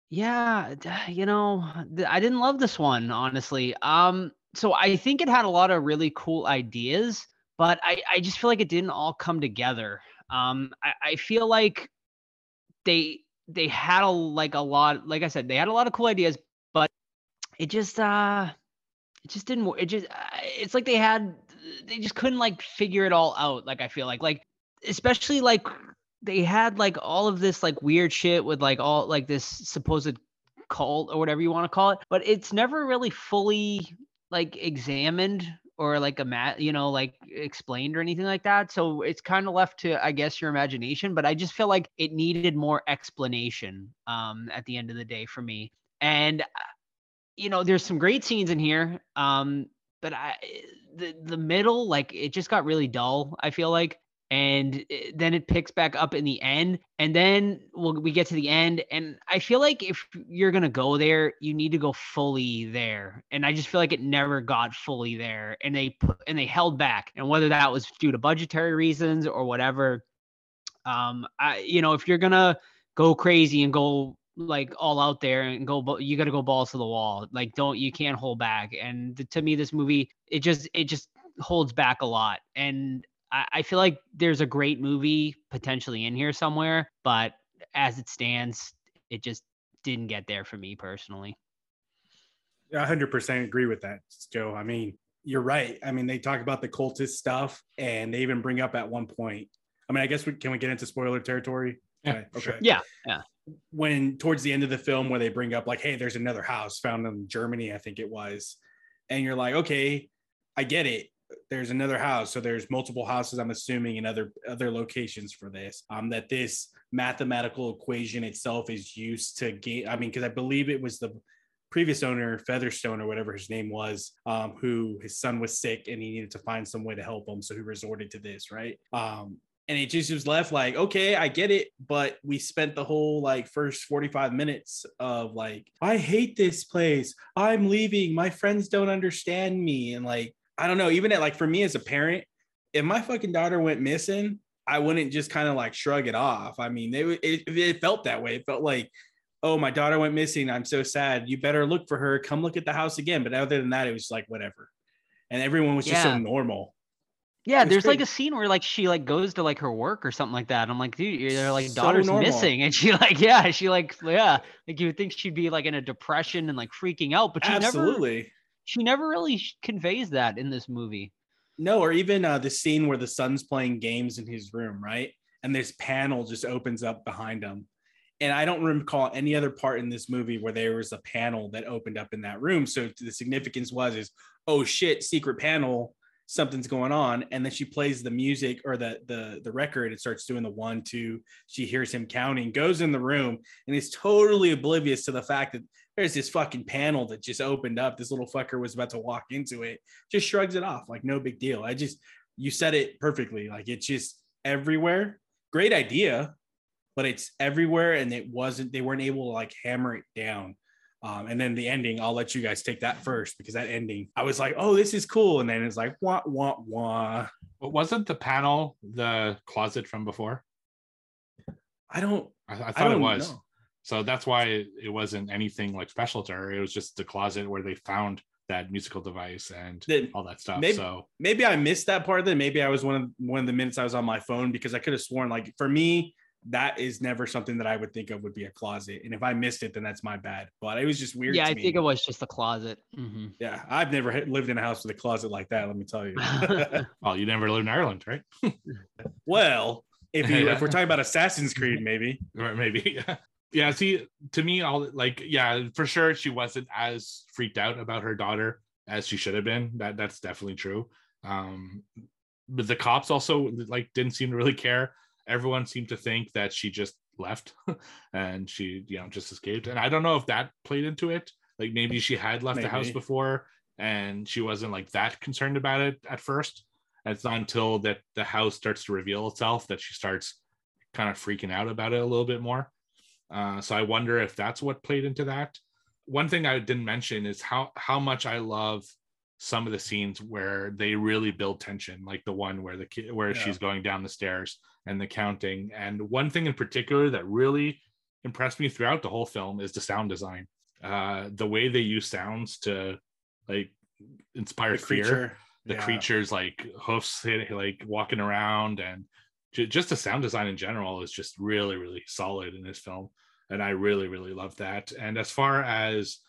yeah, you know, I didn't love this one honestly. Um, so I think it had a lot of really cool ideas, but I, I just feel like it didn't all come together. Um, I, I feel like they they had a like a lot, like I said, they had a lot of cool ideas, but it just uh it just didn't it just uh, it's like they had they just couldn't like figure it all out like i feel like like especially like they had like all of this like weird shit with like all like this supposed cult or whatever you want to call it but it's never really fully like examined or like a mat, you know, like explained or anything like that. So it's kind of left to, I guess, your imagination. But I just feel like it needed more explanation um, at the end of the day for me. And uh, you know, there's some great scenes in here. Um, but I, the the middle, like, it just got really dull. I feel like and eh, then it picks back up in the end and then we'll, we get to the end and i feel like if you're going to go there you need to go fully there and i just feel like it never got fully there and they put and they held back and whether that was due to budgetary reasons or whatever um i you know if you're going to go crazy and go like all out there and go you got to go balls to the wall like don't you can't hold back and to me this movie it just it just holds back a lot and I, I feel like there's a great movie potentially in here somewhere, but as it stands, it just didn't get there for me personally. I 100% agree with that, Joe. I mean, you're right. I mean, they talk about the cultist stuff, and they even bring up at one point. I mean, I guess we can we get into spoiler territory? Yeah. Okay. Sure. Yeah. Yeah. When towards the end of the film, where they bring up like, "Hey, there's another house found in Germany," I think it was, and you're like, "Okay, I get it there's another house so there's multiple houses i'm assuming in other other locations for this um that this mathematical equation itself is used to gain i mean because i believe it was the previous owner featherstone or whatever his name was um who his son was sick and he needed to find some way to help him so he resorted to this right? Um and it just was left like okay i get it but we spent the whole like first 45 minutes of like i hate this place. I'm leaving. My friends don't understand me. And like I don't know, even at like for me as a parent, if my fucking daughter went missing, I wouldn't just kind of like shrug it off. I mean, they it, it felt that way. It felt like, oh, my daughter went missing. I'm so sad. You better look for her. Come look at the house again. But other than that, it was like whatever. And everyone was just yeah. so normal. Yeah, there's great. like a scene where like she like goes to like her work or something like that. I'm like, dude, your like so daughter's normal. missing, and she like, yeah, she like, yeah, like you would think she'd be like in a depression and like freaking out, but she absolutely. Never, she never really conveys that in this movie. No, or even uh, the scene where the son's playing games in his room, right? And this panel just opens up behind him. And I don't recall any other part in this movie where there was a panel that opened up in that room. So the significance was is, oh shit, secret panel, something's going on. And then she plays the music or the the the record. It starts doing the one, two. She hears him counting, goes in the room, and is totally oblivious to the fact that there's this fucking panel that just opened up. This little fucker was about to walk into it, just shrugs it off like no big deal. I just, you said it perfectly. Like it's just everywhere. Great idea, but it's everywhere. And it wasn't, they weren't able to like hammer it down. Um, and then the ending, I'll let you guys take that first because that ending, I was like, oh, this is cool. And then it's like, wah, wah, wah. But wasn't the panel the closet from before? I don't. I, I I thought it don't was. know. So that's why it, it wasn't anything like special to her. It was just the closet where they found that musical device and Then all that stuff. maybe- so maybe I missed that part. Then maybe I was one of one of the minutes I was on my phone because I could have sworn like for me that is never something that I would think of would be a closet. And if I missed it, then that's my bad. But it was just weird. yeah, to I me. think it was just a closet. hmm Yeah, I've never lived in a house with a closet like that. Let me tell you. well, you never lived in Ireland, right? well, if you if we're talking about Assassin's Creed, maybe. or maybe yeah see to me all like yeah for sure she wasn't as freaked out about her daughter as she should have been. That that's definitely true. Um but the cops also like didn't seem to really care. Everyone seemed to think that she just left and she you know just escaped. And i don't know if that played into it. Like maybe she had left the house before and she wasn't like that concerned about it at first. And it's not until that the house starts to reveal itself that she starts kind of freaking out about it a little bit more uh, so I wonder if that's what played into that. One thing I didn't mention is how how much I love some of the scenes where they really build tension, like the one where the kid where Yeah. she's going down the stairs and the counting. And one thing in particular that really impressed me throughout the whole film is the sound design. Uh, the way they use sounds to like inspire The fear creature. the Yeah. creatures like hoofs hit, like walking around and just the sound design in general is just really really solid in this film and i really really love that and as far as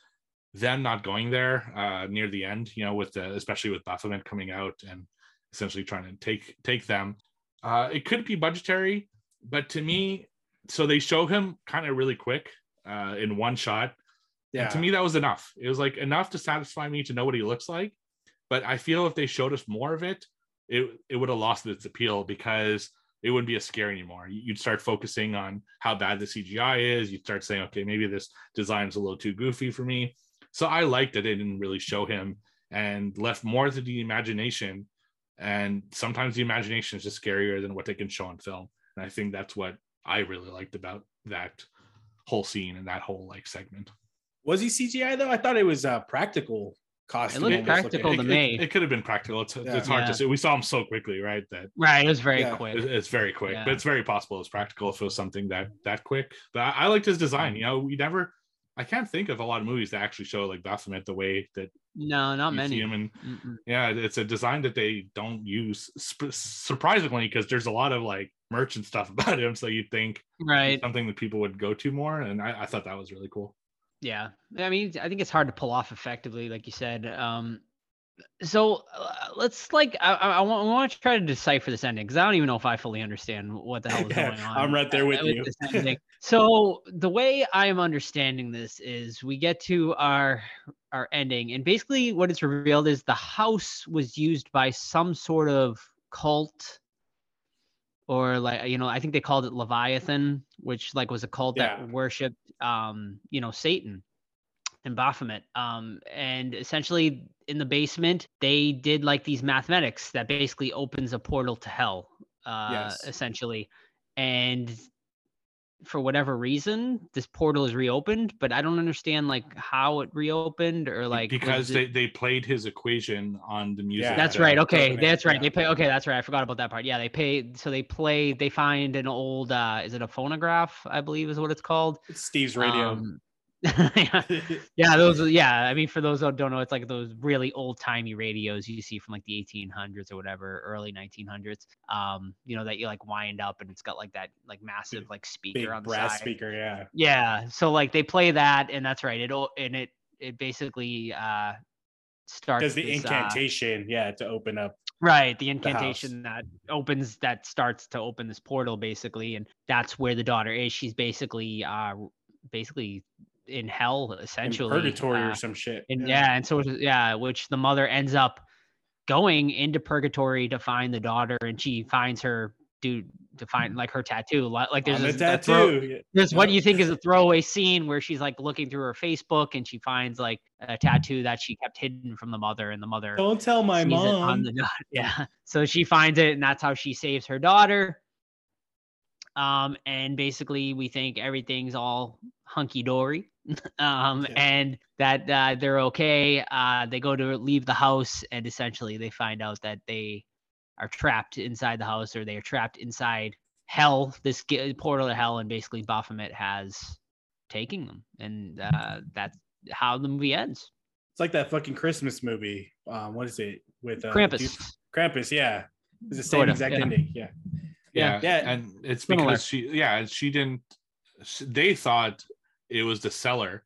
them not going there uh near the end you know with the especially with baphomet coming out and essentially trying to take take them uh it could be budgetary but to me so they show him kind of really quick uh in one shot Yeah. and to me, that was enough. It was like enough to satisfy me to know what he looks like. But I feel if they showed us more of it, it it would have lost its appeal because it wouldn't be as scary anymore. You- You'd start focusing on how bad the CGI is. You'd start saying, okay, maybe this design's a little too goofy for me. So I liked that they didn't really show him and left more to the imagination. And sometimes the imagination is just scarier than what they can show on film. And I think that's what I really liked about that whole scene and that whole like segment. Was he CGI though? I thought it was uh, practical costume. looked almost looking practical to it. me. It, it could have been practical. It's, Yeah. it's hard Yeah. to say. We saw him so quickly, right? That Right, it was very Yeah. quick. it- it's very quick, Yeah. but it's very possible it's practical if it was something that that quick. But I, I liked his design. You know, we never. I can't think of a lot of movies that actually show like Baphomet the way that No, not you many. see him. And Mm-mm. yeah, it's a design that they don't use sp- surprisingly because there's a lot of like merch and stuff about him. So you'd think Right. something that people would go to more, and I, I thought that was really cool. Yeah. I mean, I think it's hard to pull off effectively, like you said. Um, so uh, let's like, I, I, I want, I want to try to decipher this ending because I don't even know if I fully understand what the hell is going on. I'm right there with uh, you. so the way I am understanding this is we get to our our ending, and basically what it's revealed is the house was used by some sort of cult or like you know i think they called it leviathan which like was a cult Yeah. that worshipped um you know satan and baphomet um and essentially in the basement they did like these mathematics that basically opens a portal to hell uh Yes. essentially and for whatever reason this portal is reopened but i don't understand like how it reopened or like was because it- they, they played his equation on the music. Yeah. that's that- right. Okay, that's right. yeah. They play. Okay, that's right. I forgot about that part. Yeah, they pay. So they play. They find an old. uh Is it a phonograph? I believe is what it's called. It's Steve's radio. Um, yeah, yeah, those. Yeah, I mean, for those who don't know, it's like those really old timey radios you see from like the 1800s or whatever, early 1900s. Um, you know that you like wind up and it's got like that like massive like speaker Big on the brass side. speaker. Yeah. Yeah, so like they play that, and that's right. It o- and it it basically uh starts Does the this, uh, incantation? yeah, to open up. Right, the incantation that opens that starts to open this portal basically, and that's where the daughter is. She's basically uh basically in hell in essentially. purgatory uh, or some shit. and yeah. and so yeah, which the mother ends up going into purgatory to find the daughter, and she finds her dude to find like her tattoo. Like there's On the this, a throw- tattoo. there's what Yeah. you think is a throwaway scene where she's like looking through her Facebook and she finds like a tattoo that she kept hidden from the mother, and the mother Don't tell my mom. the. Yeah. So she finds it, and that's how she saves her daughter. Um, and basically, we think everything's all hunky dory. um, Yeah. and that uh, they're okay. Uh, they go to leave the house, and essentially, they find out that they are trapped inside the house, or they are trapped inside hell, this ge- portal to hell, and basically Baphomet has taking them, and uh, that's how the movie ends. It's like that fucking Christmas movie. Um, what is it with uh, Krampus. dude- Krampus, yeah. It's the same Sort of, exact yeah. ending. Yeah. yeah, Yeah. and it's Similar. because she yeah she didn't sh- they thought it was the cellar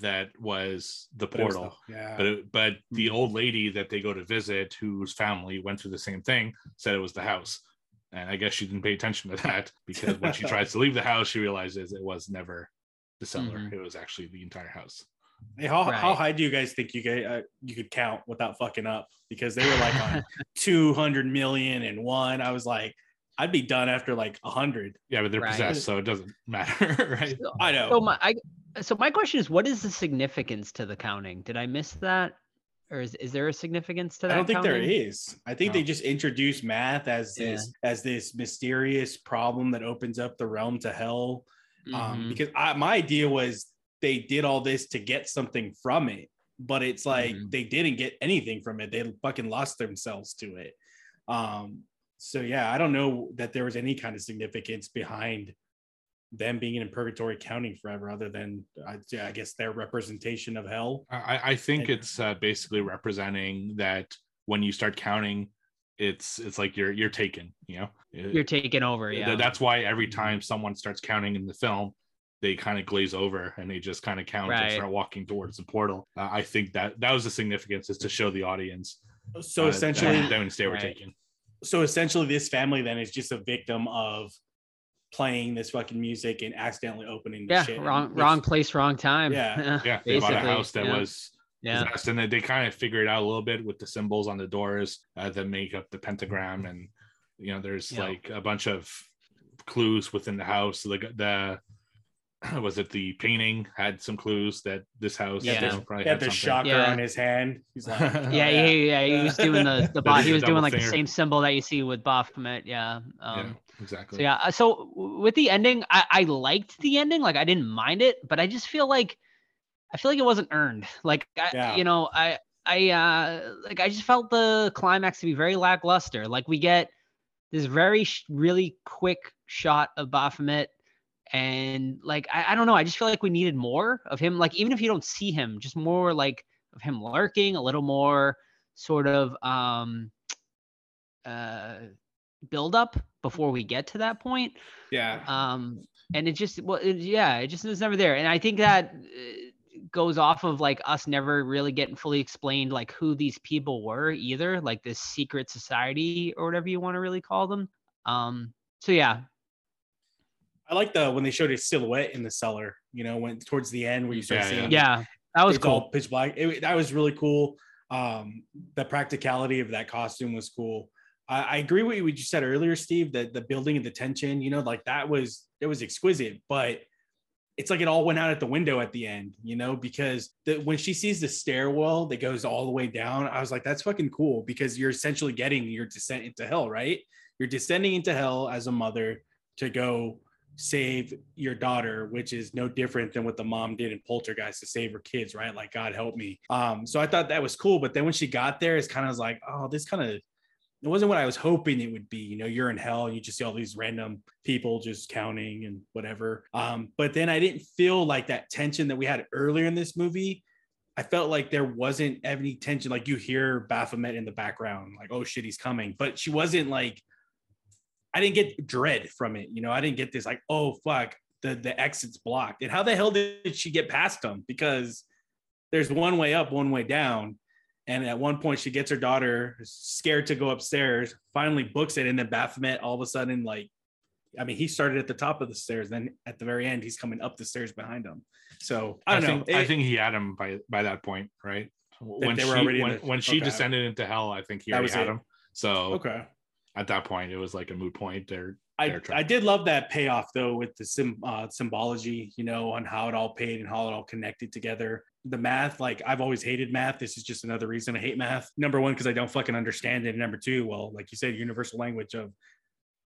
that was the But was portal the- yeah. but it, but the Mhm. old lady that they go to visit whose family went through the same thing said it was the house and i guess she didn't pay attention to that because when she tries to leave the house she realizes it was never the cellar Mhm. it was actually the entire house Hey, how, how high do you guys think you could uh, you could count without fucking up? Because they were like on two hundred million and one. I was like, I'd be done after like a hundred. yeah but they're Right. possessed so it doesn't matter right I know. So my I, so my question is, what is the significance to the counting? Did I miss that, or is, is there a significance to that? I don't think there counting? is. I think No. they just introduced math as Yeah. this as this mysterious problem that opens up the realm to hell. Um, Mhm. because I, my idea was they did all this to get something from it, but it's like Mhm. they didn't get anything from it. They fucking lost themselves to it. Um, so yeah, I don't know that there was any kind of significance behind them being in purgatory counting forever, other than I, yeah, I guess their representation of hell. I, I think And- it's uh, basically representing that when you start counting, it's it's like you're you're taken. You know, You're taking over, Th- yeah. That's why every time someone starts counting in the film, they kind of glaze over and they just kind of count and start walking towards the portal. Uh, I think that that was the significance is to show the audience. So uh, essentially, that Wednesday they were Right. taken. So essentially this family then is just a victim of playing this fucking music and accidentally opening the yeah, shit. wrong It's- wrong place, wrong time. Yeah. Yeah, they bought a house that yeah. was yeah. and they, they kind of figured it out a little bit with the symbols on the doors uh, that make up the pentagram, and you know, there's Yeah. like a bunch of clues within the house. The the was it the painting had some clues that this house Yeah. you probably He had had the something. shocker Yeah. on his hand. He's like, Yeah, oh, yeah, yeah, yeah, He was doing the the That bo- he was doing double like the same symbol that you see with Baphomet. Yeah. yeah, Um, exactly. So yeah, uh, so with the ending, I, I liked the ending. Like I didn't mind it, but I just feel like I feel like it wasn't earned. Like I, Yeah. you know, I I uh like I just felt the climax to be very lackluster. Like we get this very sh- really quick shot of Baphomet, and like I, I don't know, I just feel like we needed more of him. Like even if you don't see him, just more like of him lurking, a little more sort of um uh build up before we get to that point yeah. um and it just well it, yeah it just was never there and i think that uh, goes off of like us never really getting fully explained like who these people were either like this secret society or whatever you want to really call them um so yeah I like the when they showed his silhouette in the cellar. You know, when towards the end where you start Yeah, seeing yeah that was it's all cool pitch black. It, that was really cool. Um, the practicality of that costume was cool. I, I agree with what you said earlier, Steve. That the building of the tension, you know, like that was it was exquisite, but it's like it all went out at the window at the end, you know, because the, when she sees the stairwell that goes all the way down, I was like, that's fucking cool because you're essentially getting your descent into hell, right? You're descending into hell as a mother to go save your daughter, which is no different than what the mom did in Poltergeist to save her kids, right? Like, God help me. Um, so I thought that was cool. But then when she got there, it's kind of like, oh, this kind of it wasn't what I was hoping it would be. You know, you're in hell and you just see all these random people just counting and whatever. Um, but then I didn't feel like that tension that we had earlier in this movie. I felt like there wasn't any tension. Like you hear Baphomet in the background, like, oh shit, he's coming. But she wasn't like, I didn't get dread from it. You know, I didn't get this like, oh fuck, the the exit's blocked. And how the hell did she get past them? Because there's one way up, one way down. And at one point, she gets her daughter scared to go upstairs, finally books it. And then Baphomet all of a sudden, like, I mean, he started at the top of the stairs. Then at the very end, he's coming up the stairs behind him. So I I, don't know. think I It- think he had him by by that point, right? When they she already when, the- when she okay. descended into hell, I think he already had it. him. So okay. At that point, it was like a moot point. There, I, I did love that payoff though with the sim, uh, symbology, you know, on how it all paid and how it all connected together. The math, like I've always hated math. This is just another reason I hate math. Number one, because I don't fucking understand it. And number two, well, like you said, universal language of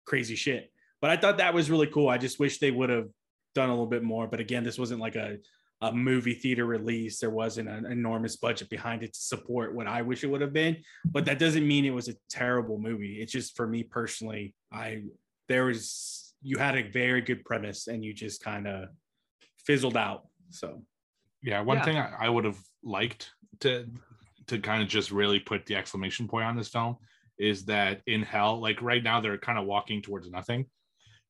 crazy shit. But I thought that was really cool. I just wish they would have done a little bit more. But again, this wasn't like a a movie theater release. There wasn't an enormous budget behind it to support what I wish it would have been. But that doesn't mean it was a terrible movie. It's just for me personally, I there was you had a very good premise and you just kind of fizzled out. So Yeah, one Yeah. thing I, I would have liked to to kind of just really put the exclamation point on this film is that in hell, like right now, they're kind of walking towards nothing.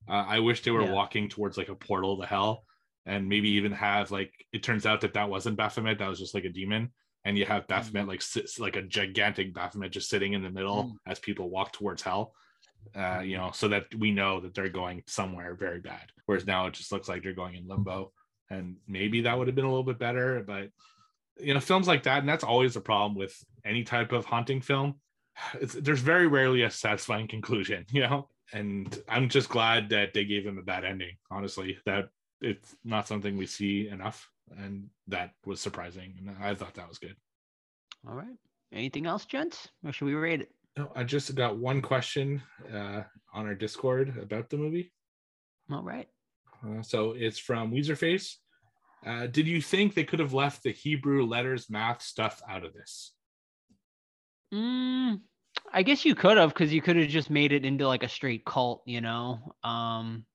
Uh, I wish they were Yeah. walking towards like a portal to hell, and maybe even have like it turns out that that wasn't Baphomet, that was just like a demon, and you have mm-hmm. Baphomet like sits like a gigantic Baphomet just sitting in the middle mm. as people walk towards hell. Uh, mm-hmm. you know, so that we know that they're going somewhere very bad. Whereas now it just looks like they're going in limbo and maybe that would have been a little bit better but you know films like that and that's always a problem with any type of haunting film it's, there's very rarely a satisfying conclusion you know and i'm just glad that they gave him a bad ending honestly that it's not something we see enough and that was surprising and i thought that was good All right. Anything else, gents? Or should we rate it? no, i just got one question uh, on our discord about the movie All right. Uh, so it's from Weezerface. Uh, did you think they could have left the Hebrew letters math stuff out of this? Mm, I guess you could have, because you could have just made it into like a straight cult, you know. Um,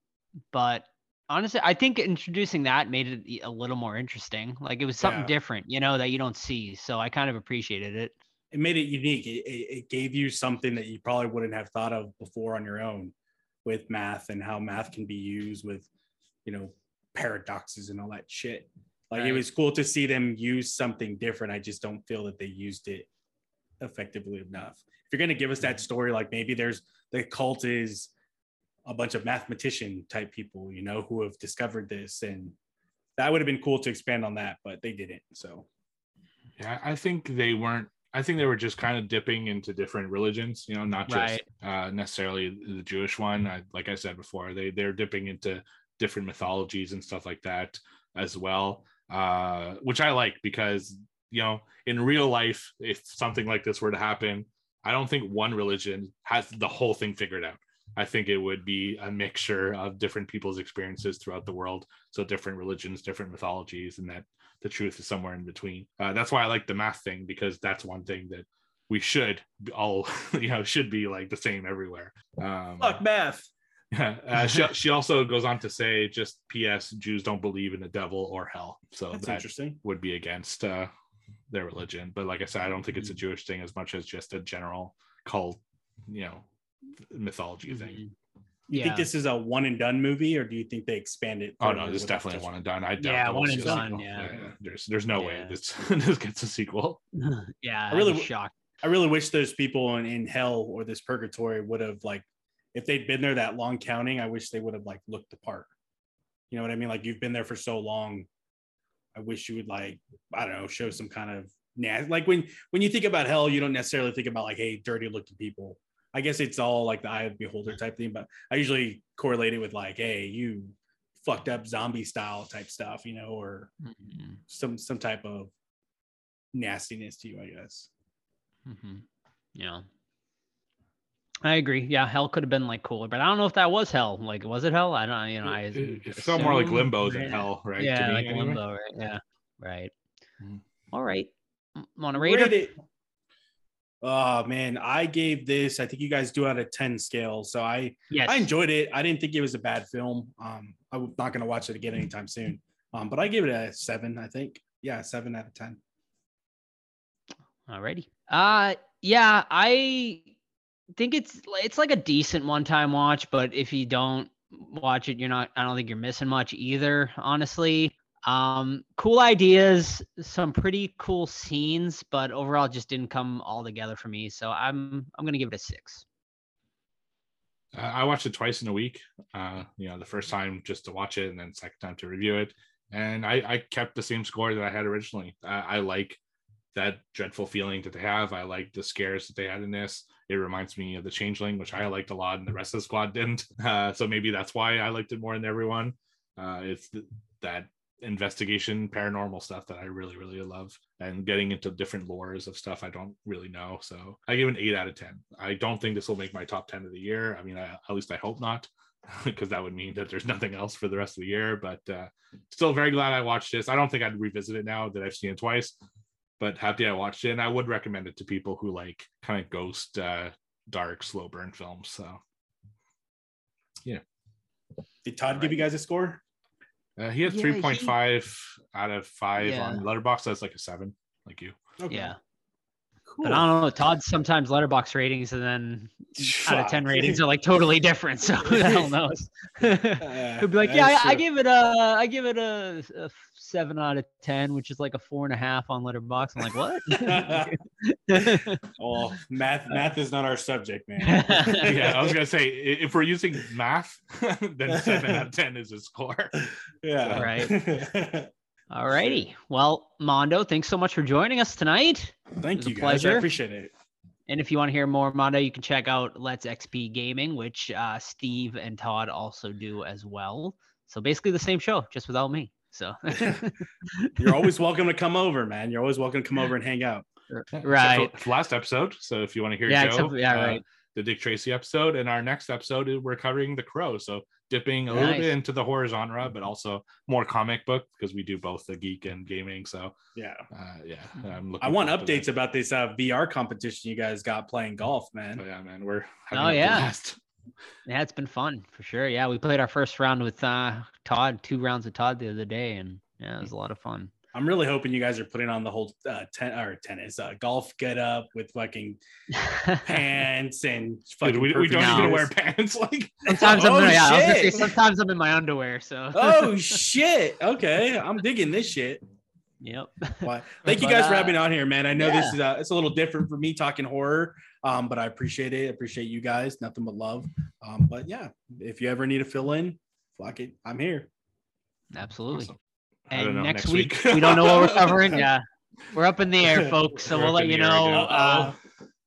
but honestly, I think introducing that made it a little more interesting. Like it was something Yeah. different, you know, that you don't see. So I kind of appreciated it. it made it unique. It, it, it gave you something that you probably wouldn't have thought of before on your own with math and how math can be used with, you know, paradoxes and all that shit. Like it was cool to see them use something different. I just don't feel that they used it effectively enough. If you're going to give us that mm-hmm. story, like maybe there's the cult is a bunch of mathematician type people, you know, who have discovered this and that would have been cool to expand on that, but they didn't. So Yeah, I think they weren't. I think they were just kind of dipping into different religions. You know, not just uh, necessarily the Jewish one. I, like I said before, they they're dipping into different mythologies and stuff like that as well, uh, which I like because you know, in real life, if something like this were to happen, I don't think one religion has the whole thing figured out. I think it would be a mixture of different people's experiences throughout the world. So different religions, different mythologies, and that the truth is somewhere in between. Uh, that's why I like the math thing because that's one thing that we should all, you know, should be like the same everywhere. Um, fuck math. yeah, uh, she, she also goes on to say, just P.S. Jews don't believe in the devil or hell, so That's that interesting. would be against uh, their religion. But like I said, I don't think it's a Jewish thing as much as just a general cult, you know, mythology thing. Mm-hmm. You Yeah. think this is a one and done movie, or do you think they expand it? Oh no, this is definitely additional- one and done. I doubt Yeah, one and done, sequel. yeah. There's there's no way this this gets a sequel. yeah, I really I'm shocked. I really wish those people in, in hell or this purgatory would have like, if they'd been there that long counting, I wish they would have like looked the part. You know what I mean? Like you've been there for so long. I wish you would like, I don't know, show some kind of nah. Like when when you think about hell, you don't necessarily think about like, hey, dirty looking people. I guess it's all like the eye of the beholder type thing, but I usually correlate it with like, hey, you fucked up zombie style type stuff, you know, or Mhm, some some type of nastiness to you, I guess. mhm. Yeah. I agree. Yeah, hell could have been like cooler, but I don't know if that was hell. Like, was it hell? I don't. You know, I. It, it, it felt more like limbo than yeah. hell, right? to Yeah, me, like anyway. limbo, right? Yeah, right. Mhm. All right. Want to rate Rate it? it. Oh man, I gave this. I think you guys do out of ten scale. So I Yes. I enjoyed it. I didn't think it was a bad film. Um, I'm not gonna watch it again anytime soon. Um, but I gave it a seven. I think. Yeah, seven out of ten. Alrighty. Uh yeah, I think it's it's like a decent one-time watch, but if you don't watch it, you're not I don't think you're missing much either, honestly. Um cool ideas, some pretty cool scenes, but overall just didn't come all together for me. So I'm I'm to give it a 6. Uh, I watched it twice in a week. Uh, you know, the first time just to watch it, and then second time to review it. And I, I kept the same score that I had originally. I, I like that dreadful feeling that they have. I like the scares that they had in this. It reminds me of the Changeling, which I liked a lot, and the rest of the squad didn't. Uh, so maybe that's why I liked it more than everyone. Uh, it's th- that investigation paranormal stuff that I really really love and getting into different lores of stuff I don't really know. So I give it an 8 out of 10 I don't think this will make my top 10 of the year. I mean I, at least I hope not because that would mean that there's nothing else for the rest of the year but uh, still very glad I watched this. I don't think I'd revisit it now that I've seen it twice but happy I watched it. And I would recommend it to people who like kind of ghost uh, dark slow burn films so. Yeah. Did Todd give you guys a score? Uh, he had Yeah, three point he- out of five Yeah. on Letterboxd. That's like a seven, like you. Yeah. Cool. But I don't know. Todd's sometimes Letterboxd ratings and then out of 10 ratings are like totally different. So who the hell knows? Uh, he'll be like, yeah, I, I give it a, I give it a, a seven out of 10, which is like a four and a half on Letterboxd. I'm like, what? Oh, math math is not our subject, man. yeah, I was gonna say if we're using math, then seven out of ten is a score. yeah. Right. All righty. Well, Mando, thanks so much for joining us tonight. Thank was a you guys. pleasure. I appreciate it. And if you want to hear more Mando, you can check out Let's XP Gaming, which uh, Steve and Todd also do as well. So basically the same show, just without me. So You're always welcome to come over, man. You're always welcome to come over and hang out. right. Except for last episode. So if you want to hear Yeah, Joe, except yeah, uh, right. the Dick Tracy episode, and our next episode we're covering The Crow. So dipping a little bit into the horror genre, but also more comic book because we do both the geek and gaming. So Yeah. uh, yeah, I'm looking. I want updates about this uh, VR competition you guys got playing golf, man. yeah, man, we're Oh, having a yeah. Yeah, it's been fun for sure. Yeah, we played our first round with uh, Todd, two rounds of Todd the other day, and yeah, it was a lot of fun. I'm really hoping you guys are putting on the whole uh, ten or tennis uh, golf get up with fucking pants and fucking. Dude, we, we don't even wear pants. Like sometimes I'm Oh, yeah, I was gonna say sometimes I'm in my underwear. So oh shit! Okay, I'm digging this shit. yep. Well, thank you But, guys for uh, having me on here, man. I know this is uh, it's a little different for me talking horror, um, but I appreciate it. I appreciate you guys. Nothing but love. Um, but yeah, if you ever need to fill in, fuck it, I'm here. Absolutely. Awesome. And know, next, next week, week. we don't know what we're covering. Yeah, we're up in the air, folks. So We're we'll let you know. Uh,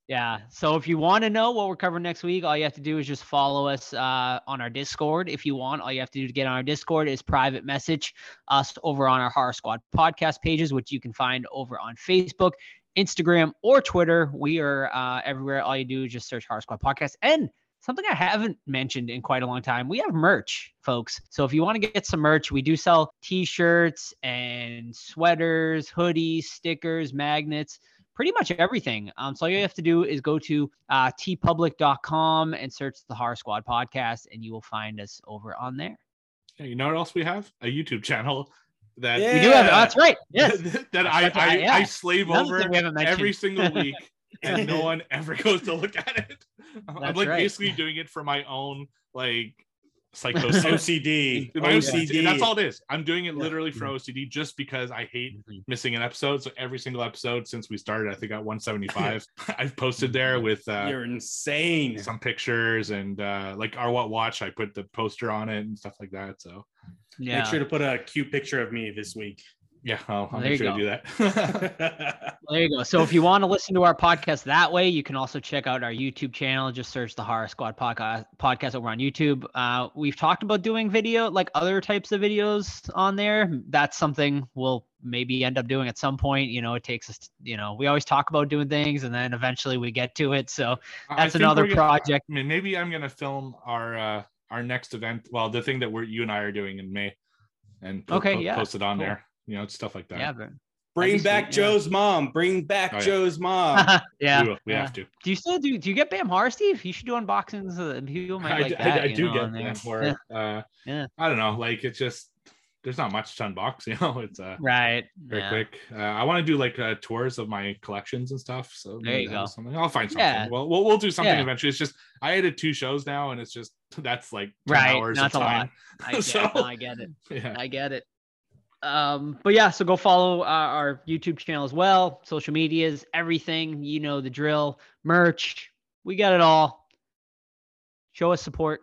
yeah. So if you want to know what we're covering next week, all you have to do is just follow us uh, on our Discord. If you want, all you have to do to get on our Discord is private message us over on our Horror Squad podcast pages, which you can find over on Facebook, Instagram, or Twitter. We are uh, everywhere. All you do is just search Horror Squad podcast. And something I haven't mentioned in quite a long time, we have merch, folks. So if you want to get some merch, we do sell t-shirts and sweaters, hoodies, stickers, magnets pretty much everything. Um, so all you have to do is go to uh, teepublic.com and search the Horror Squad podcast, and you will find us over on there. Hey, you know what else we have? A YouTube channel that Yeah. We do have. that's right. Yes. that I That's I, right, yeah. I slave Another over thing we haven't every single week, and no one ever goes to look at it. I'm That's like right. basically doing it for my own like psychosis. OCD, My own- OCD. That's all it is. I'm doing it Yeah. literally for OCD just because I hate Mhm. missing an episode. So every single episode since we started, I think at 175, I've posted there with uh, You're insane. some pictures and uh, like our what watch. I put the poster on it and stuff like that. So Yeah. Make sure to put a cute picture of me this week. Yeah, I'll, I'll make sure to do that. There you go. So if you want to listen to our podcast that way, you can also check out our YouTube channel. Just search the Horror Squad podcast podcast over on YouTube. Uh, we've talked about doing video, like other types of videos on there. That's something we'll maybe end up doing at some point. You know, it takes us. You know, we always talk about doing things, and then eventually we get to it. So that's another we're gonna- project. I mean, maybe I'm gonna film our uh our next event. Well, the thing that we're you and I are doing in May, and po- Okay, po- yeah, post it on cool. there. You know, stuff like that. Yeah, but Bring That'd be back sweet, yeah. Joe's mom. Bring back Oh, yeah. Joe's mom. yeah. we, we yeah. have to. Do you still do? Do you get Bam Horror, Steve? You should do unboxings. Of, people might I, like d- I- that. I you do know, get on there. them for Yeah. uh Yeah. I don't know, like it's just there's not much to unbox, you know. It's uh Right. very yeah. quick. Uh, I want to do like uh, tours of my collections and stuff. So There maybe you that'll go. Something. I'll find something. Yeah. Well, we'll we'll do something Yeah. eventually. It's just I added two shows now, and it's just that's like 10 Right, hours that's of a lot. I get, So- no, I get it. Yeah. I get it. Um, but yeah, so go follow uh, our YouTube channel as well, social medias, everything. You know the drill, merch. We got it all. Show us support,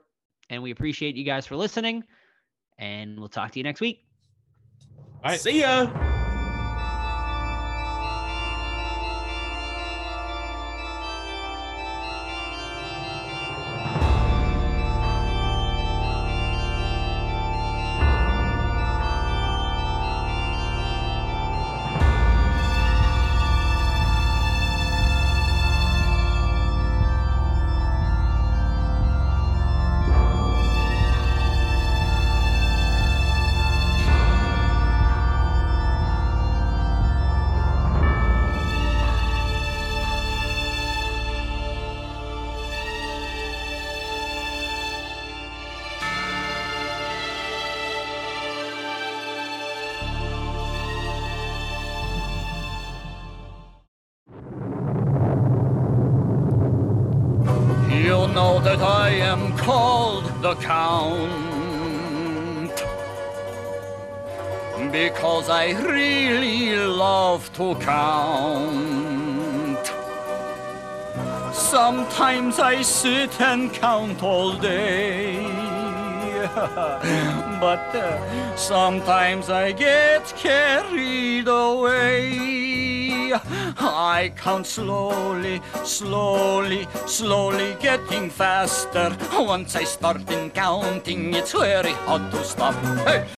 and we appreciate you guys for listening. And we'll talk to you next week. All right. See ya. Because I really love to count. Sometimes I sit and count all day. but uh, sometimes I get carried away. I count slowly, slowly, slowly getting faster. Once I start in counting, it's very hard to stop. Hey!